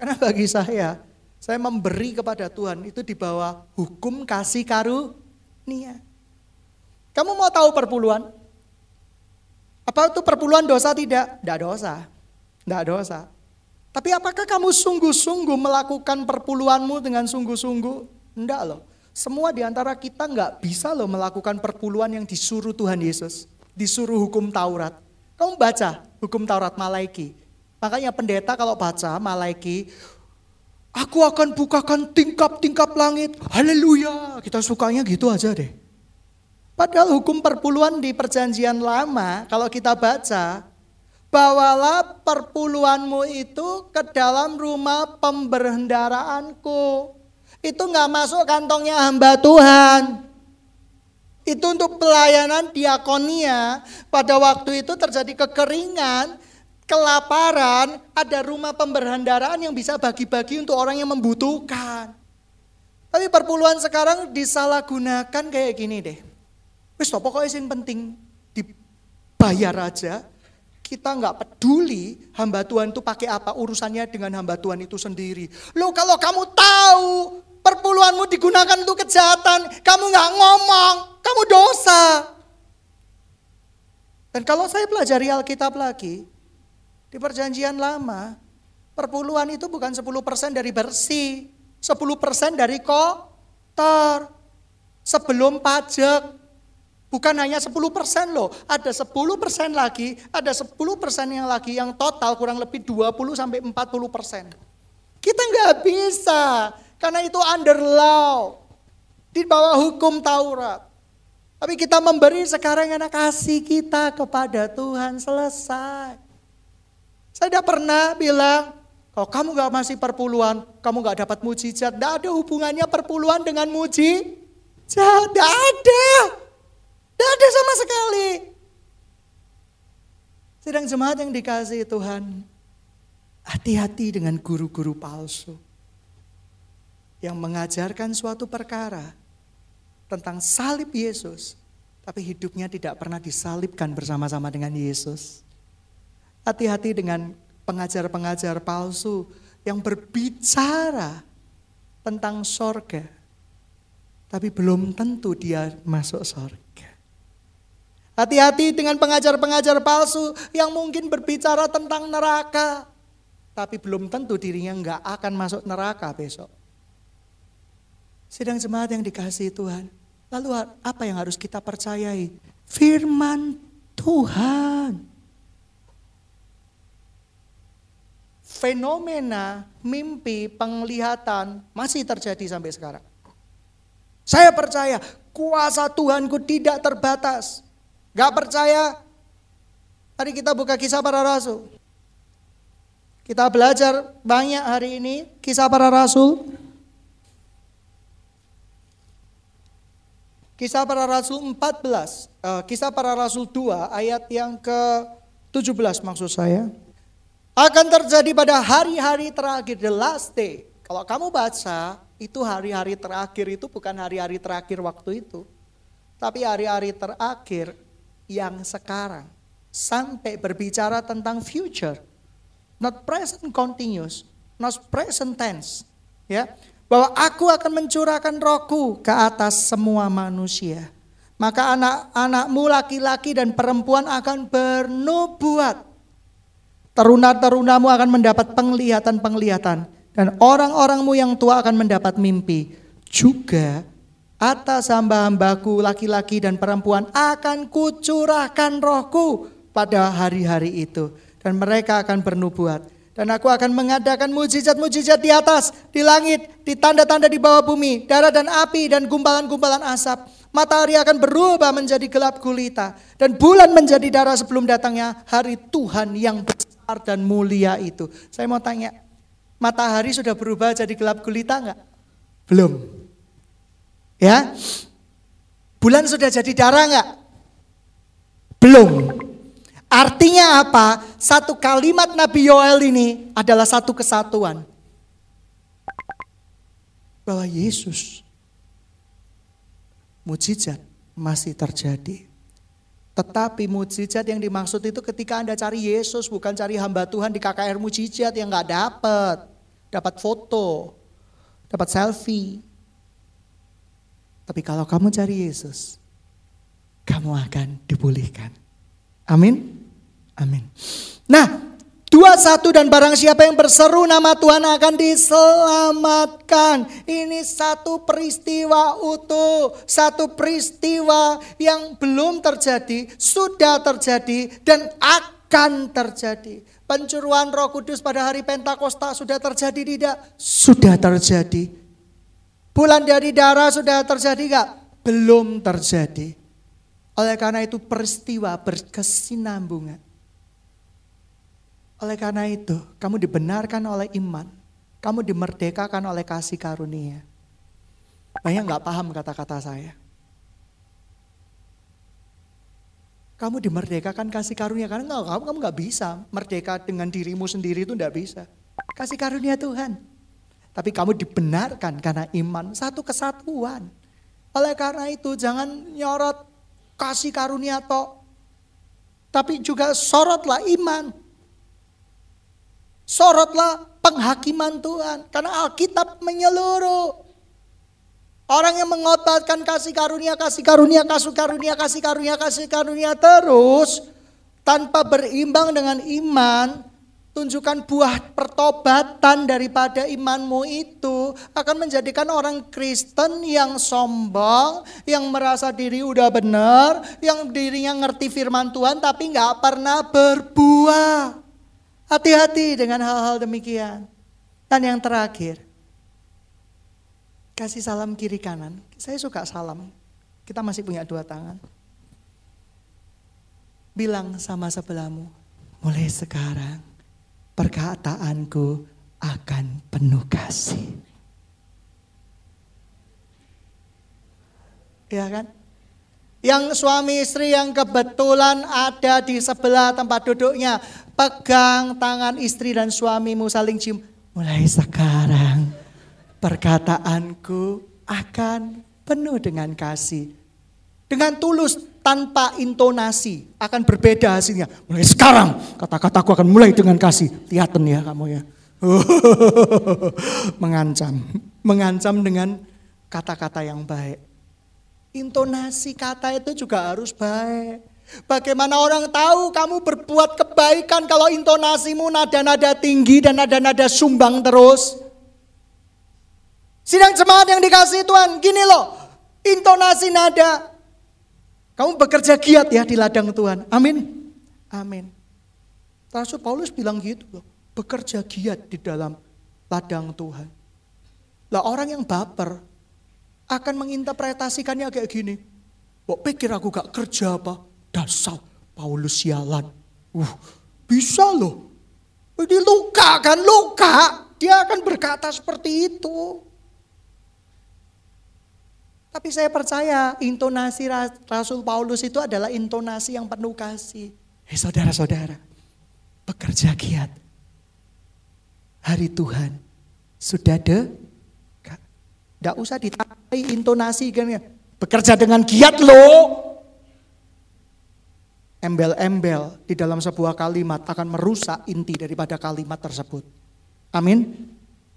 Karena bagi saya, saya memberi kepada Tuhan itu di bawah hukum kasih karunia. Kamu mau tahu perpuluhan? Apa itu perpuluhan dosa tidak? Tidak dosa. Tidak dosa. Tapi apakah kamu sungguh-sungguh melakukan perpuluhanmu dengan sungguh-sungguh? Tidak loh. Semua di antara kita nggak bisa loh melakukan perpuluhan yang disuruh Tuhan Yesus. Disuruh hukum Taurat. Kamu baca hukum Taurat Malaiki. Makanya pendeta kalau baca Malaiki, aku akan bukakan tingkap-tingkap langit. Haleluya. Kita sukanya gitu aja deh. Padahal hukum perpuluhan di perjanjian lama, kalau kita baca, bawalah perpuluhanmu itu ke dalam rumah pemberhendaraanku. Itu nggak masuk kantongnya hamba Tuhan. Itu untuk pelayanan diakonia. Pada waktu itu terjadi kekeringan, kelaparan, ada rumah pemberhendaraan yang bisa bagi-bagi untuk orang yang membutuhkan. Tapi perpuluhan sekarang disalahgunakan kayak gini deh. Wis pokoknya yang penting dibayar aja, kita nggak peduli hamba Tuhan itu pakai apa urusannya dengan hamba Tuhan itu sendiri. Lo kalau kamu tahu perpuluhanmu digunakan untuk kejahatan, kamu nggak ngomong, kamu dosa. Dan kalau saya pelajari Alkitab lagi, di perjanjian lama, perpuluhan itu bukan 10% dari bersih, 10% dari kotor. Sebelum pajak, Bukan hanya 10% loh, ada 10% lagi, ada 10% yang lagi yang total kurang lebih 20 sampai 40%. Kita nggak bisa, karena itu under law. Di bawah hukum Taurat. Tapi kita memberi sekarang karena kasih kita kepada Tuhan selesai. Saya tidak pernah bilang, kalau kamu gak masih perpuluhan, kamu gak dapat mujizat. Tidak ada hubungannya perpuluhan dengan mujizat. Tidak ada. Tidak ada sama sekali. Sedang jemaat yang dikasih Tuhan, hati-hati dengan guru-guru palsu yang mengajarkan suatu perkara tentang salib Yesus, tapi hidupnya tidak pernah disalibkan bersama-sama dengan Yesus. Hati-hati dengan pengajar-pengajar palsu yang berbicara tentang sorga, tapi belum tentu dia masuk sorga. Hati-hati dengan pengajar-pengajar palsu yang mungkin berbicara tentang neraka. Tapi belum tentu dirinya nggak akan masuk neraka besok. Sedang jemaat yang dikasih Tuhan. Lalu apa yang harus kita percayai? Firman Tuhan. Fenomena mimpi penglihatan masih terjadi sampai sekarang. Saya percaya kuasa Tuhanku tidak terbatas. Gak percaya? Mari kita buka kisah para rasul. Kita belajar banyak hari ini kisah para rasul. Kisah para rasul 14, uh, eh, kisah para rasul 2 ayat yang ke-17 maksud saya. Akan terjadi pada hari-hari terakhir, the last day. Kalau kamu baca, itu hari-hari terakhir itu bukan hari-hari terakhir waktu itu. Tapi hari-hari terakhir yang sekarang sampai berbicara tentang future not present continuous not present tense ya bahwa aku akan mencurahkan rohku ke atas semua manusia maka anak-anakmu laki-laki dan perempuan akan bernubuat teruna-terunamu akan mendapat penglihatan-penglihatan dan orang-orangmu yang tua akan mendapat mimpi juga atas hamba-hambaku laki-laki dan perempuan akan kucurahkan rohku pada hari-hari itu. Dan mereka akan bernubuat. Dan aku akan mengadakan mujizat-mujizat di atas, di langit, di tanda-tanda di bawah bumi, darah dan api dan gumpalan-gumpalan asap. Matahari akan berubah menjadi gelap gulita. Dan bulan menjadi darah sebelum datangnya hari Tuhan yang besar dan mulia itu. Saya mau tanya, matahari sudah berubah jadi gelap gulita enggak? Belum. Ya. Bulan sudah jadi darah enggak? Belum. Artinya apa? Satu kalimat Nabi Yoel ini adalah satu kesatuan. Bahwa Yesus mujizat masih terjadi. Tetapi mujizat yang dimaksud itu ketika Anda cari Yesus bukan cari hamba Tuhan di KKR mujizat yang nggak dapat. dapat foto, dapat selfie. Tapi kalau kamu cari Yesus, kamu akan dipulihkan. Amin. Amin. Nah, Dua satu dan barang siapa yang berseru nama Tuhan akan diselamatkan. Ini satu peristiwa utuh, satu peristiwa yang belum terjadi, sudah terjadi dan akan terjadi. Pencurian Roh Kudus pada hari Pentakosta sudah terjadi tidak? Sudah terjadi. Bulan dari darah sudah terjadi enggak? Belum terjadi. Oleh karena itu peristiwa berkesinambungan. Oleh karena itu, kamu dibenarkan oleh iman. Kamu dimerdekakan oleh kasih karunia. Banyak nggak paham kata-kata saya. Kamu dimerdekakan kasih karunia karena enggak, kamu kamu nggak bisa merdeka dengan dirimu sendiri itu nggak bisa. Kasih karunia Tuhan. Tapi kamu dibenarkan karena iman satu kesatuan. Oleh karena itu jangan nyorot kasih karunia toh. Tapi juga sorotlah iman. Sorotlah penghakiman Tuhan. Karena Alkitab menyeluruh. Orang yang mengototkan kasih karunia, kasih karunia, kasih karunia, kasih karunia, kasih karunia terus. Tanpa berimbang dengan iman. Tunjukkan buah pertobatan daripada imanmu itu akan menjadikan orang Kristen yang sombong, yang merasa diri udah benar, yang dirinya ngerti firman Tuhan tapi nggak pernah berbuah. Hati-hati dengan hal-hal demikian. Dan yang terakhir, kasih salam kiri kanan. Saya suka salam. Kita masih punya dua tangan. Bilang sama sebelahmu, mulai sekarang perkataanku akan penuh kasih. Ya kan? Yang suami istri yang kebetulan ada di sebelah tempat duduknya. Pegang tangan istri dan suamimu saling cium. Mulai sekarang perkataanku akan penuh dengan kasih. Dengan tulus tanpa intonasi akan berbeda hasilnya. Mulai sekarang kata-kataku akan mulai dengan kasih. Lihatan ya kamu ya. mengancam. Mengancam dengan kata-kata yang baik. Intonasi kata itu juga harus baik. Bagaimana orang tahu kamu berbuat kebaikan kalau intonasimu nada-nada tinggi dan nada-nada sumbang terus? Sidang jemaat yang dikasih Tuhan, gini loh, intonasi nada. Kamu bekerja giat ya di ladang Tuhan. Amin. Amin. Rasul Paulus bilang gitu loh, bekerja giat di dalam ladang Tuhan. Lah orang yang baper, akan menginterpretasikannya kayak gini. Kok pikir aku gak kerja apa? Dasar Paulus sialan. Uh, bisa loh. Ini luka kan, luka. Dia akan berkata seperti itu. Tapi saya percaya intonasi Rasul Paulus itu adalah intonasi yang penuh kasih. Hei saudara-saudara, bekerja giat. Hari Tuhan sudah de tidak usah ditambahi intonasi kan ya. Bekerja dengan giat loh. Embel-embel di dalam sebuah kalimat akan merusak inti daripada kalimat tersebut. Amin.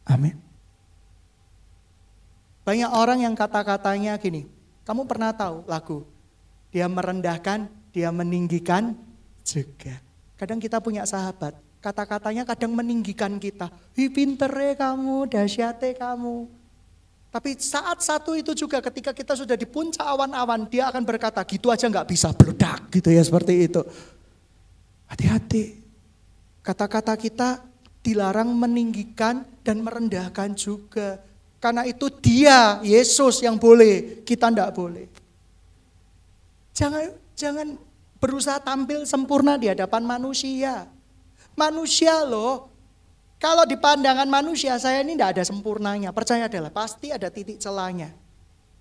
Amin. Banyak orang yang kata-katanya gini. Kamu pernah tahu lagu? Dia merendahkan, dia meninggikan juga. Kadang kita punya sahabat, kata-katanya kadang meninggikan kita. Hi pinter kamu, dahsyate kamu. Tapi saat satu itu juga ketika kita sudah di puncak awan-awan, dia akan berkata, gitu aja nggak bisa beledak gitu ya seperti itu. Hati-hati. Kata-kata kita dilarang meninggikan dan merendahkan juga. Karena itu dia, Yesus yang boleh, kita ndak boleh. Jangan jangan berusaha tampil sempurna di hadapan manusia. Manusia loh, kalau di pandangan manusia saya ini tidak ada sempurnanya. Percaya adalah pasti ada titik celahnya.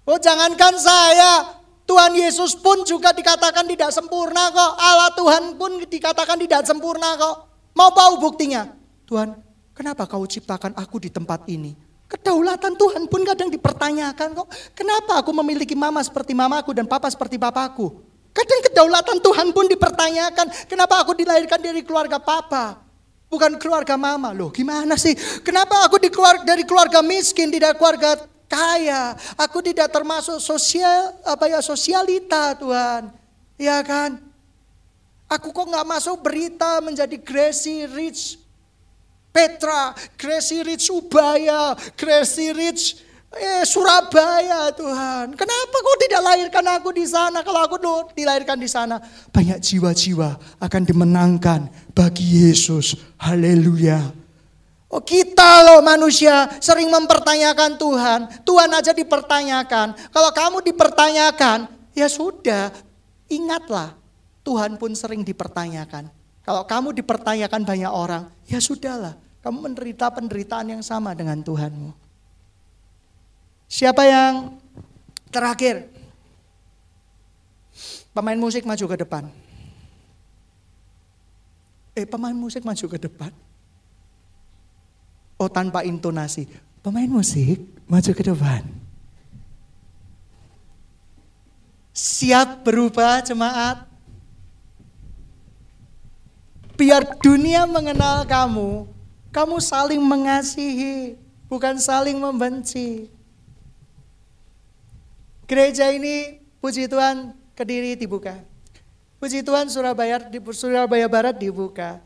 Oh jangankan saya, Tuhan Yesus pun juga dikatakan tidak sempurna kok. Allah Tuhan pun dikatakan tidak sempurna kok. Mau tahu buktinya? Tuhan, kenapa kau ciptakan aku di tempat ini? Kedaulatan Tuhan pun kadang dipertanyakan kok. Kenapa aku memiliki mama seperti mamaku dan papa seperti papaku? Kadang kedaulatan Tuhan pun dipertanyakan. Kenapa aku dilahirkan dari keluarga papa? Bukan keluarga mama. Loh gimana sih? Kenapa aku di keluar, dari keluarga miskin, tidak keluarga kaya? Aku tidak termasuk sosial apa ya sosialita Tuhan. Ya kan? Aku kok nggak masuk berita menjadi Gracie Rich Petra, Gracie Rich Ubaya, Gracie Rich Eh, Surabaya Tuhan. Kenapa kau tidak lahirkan aku di sana? Kalau aku dilahirkan di sana, banyak jiwa-jiwa akan dimenangkan bagi Yesus. Haleluya. Oh kita loh manusia sering mempertanyakan Tuhan. Tuhan aja dipertanyakan. Kalau kamu dipertanyakan, ya sudah. Ingatlah, Tuhan pun sering dipertanyakan. Kalau kamu dipertanyakan banyak orang, ya sudahlah. Kamu menderita penderitaan yang sama dengan Tuhanmu. Siapa yang terakhir? Pemain musik maju ke depan. Eh, pemain musik maju ke depan. Oh, tanpa intonasi. Pemain musik maju ke depan. Siap berubah jemaat. Biar dunia mengenal kamu, kamu saling mengasihi, bukan saling membenci. Gereja ini puji Tuhan Kediri dibuka. Puji Tuhan Surabaya di Surabaya Barat dibuka.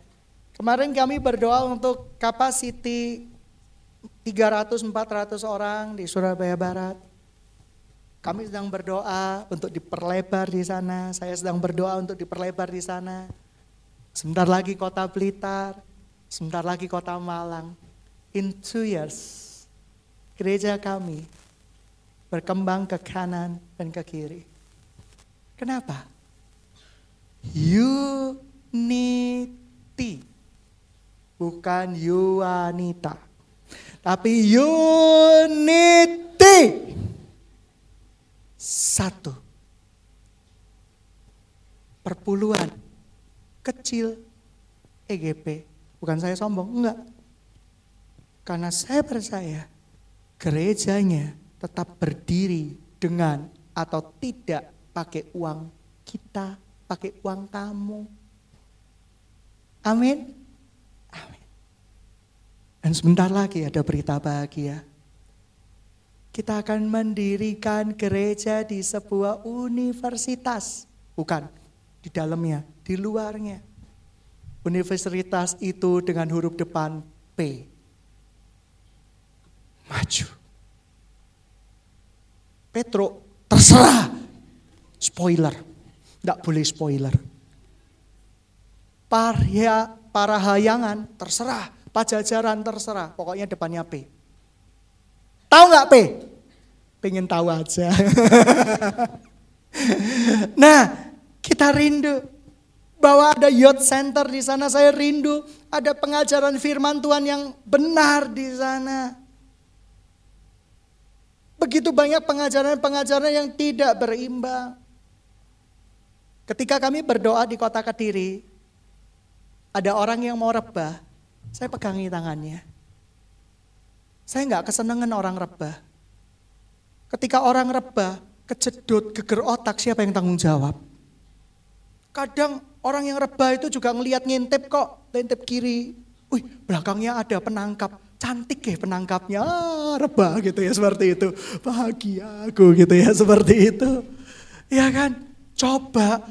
Kemarin kami berdoa untuk kapasiti 300 400 orang di Surabaya Barat. Kami sedang berdoa untuk diperlebar di sana. Saya sedang berdoa untuk diperlebar di sana. Sebentar lagi kota Blitar, sebentar lagi kota Malang. In two years, gereja kami berkembang ke kanan dan ke kiri. Kenapa? Unity. Bukan Yuanita. Tapi unity. Satu. Perpuluhan kecil EGP. Bukan saya sombong, enggak. Karena saya percaya gerejanya tetap berdiri dengan atau tidak pakai uang kita, pakai uang kamu. Amin. Amin. Dan sebentar lagi ada berita bahagia. Kita akan mendirikan gereja di sebuah universitas. Bukan di dalamnya, di luarnya. Universitas itu dengan huruf depan P. Maju. Petro, terserah. Spoiler. Tidak boleh spoiler. Para, para hayangan terserah. Pajajaran terserah. Pokoknya depannya P. Tahu nggak P? Pengen tahu aja. nah, kita rindu bahwa ada youth center di sana. Saya rindu ada pengajaran firman Tuhan yang benar di sana. Begitu banyak pengajaran-pengajaran yang tidak berimbang. Ketika kami berdoa di kota Kediri, ada orang yang mau rebah, saya pegangi tangannya. Saya nggak kesenangan orang rebah. Ketika orang rebah, kejedut, geger otak, siapa yang tanggung jawab? Kadang orang yang rebah itu juga ngelihat ngintip kok, ngintip kiri. Wih, belakangnya ada penangkap cantik ya penangkapnya, ah, rebah gitu ya seperti itu. Bahagia aku gitu ya seperti itu. Ya kan? Coba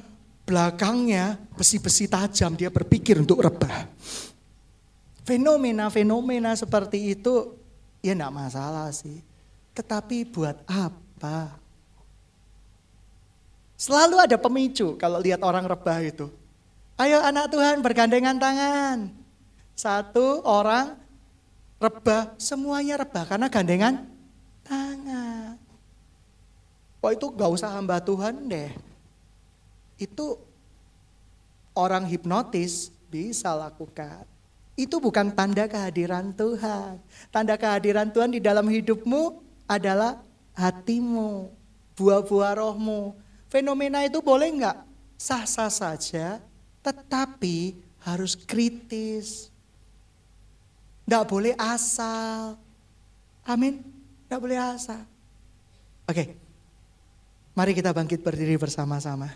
belakangnya besi-besi tajam dia berpikir untuk rebah. Fenomena-fenomena seperti itu ya enggak masalah sih. Tetapi buat apa? Selalu ada pemicu kalau lihat orang rebah itu. Ayo anak Tuhan bergandengan tangan. Satu orang rebah, semuanya rebah karena gandengan tangan. Oh itu gak usah hamba Tuhan deh. Itu orang hipnotis bisa lakukan. Itu bukan tanda kehadiran Tuhan. Tanda kehadiran Tuhan di dalam hidupmu adalah hatimu, buah-buah rohmu. Fenomena itu boleh nggak? Sah-sah saja, tetapi harus kritis. Tidak boleh asal. Amin. Tidak boleh asal. Oke. Mari kita bangkit berdiri bersama-sama.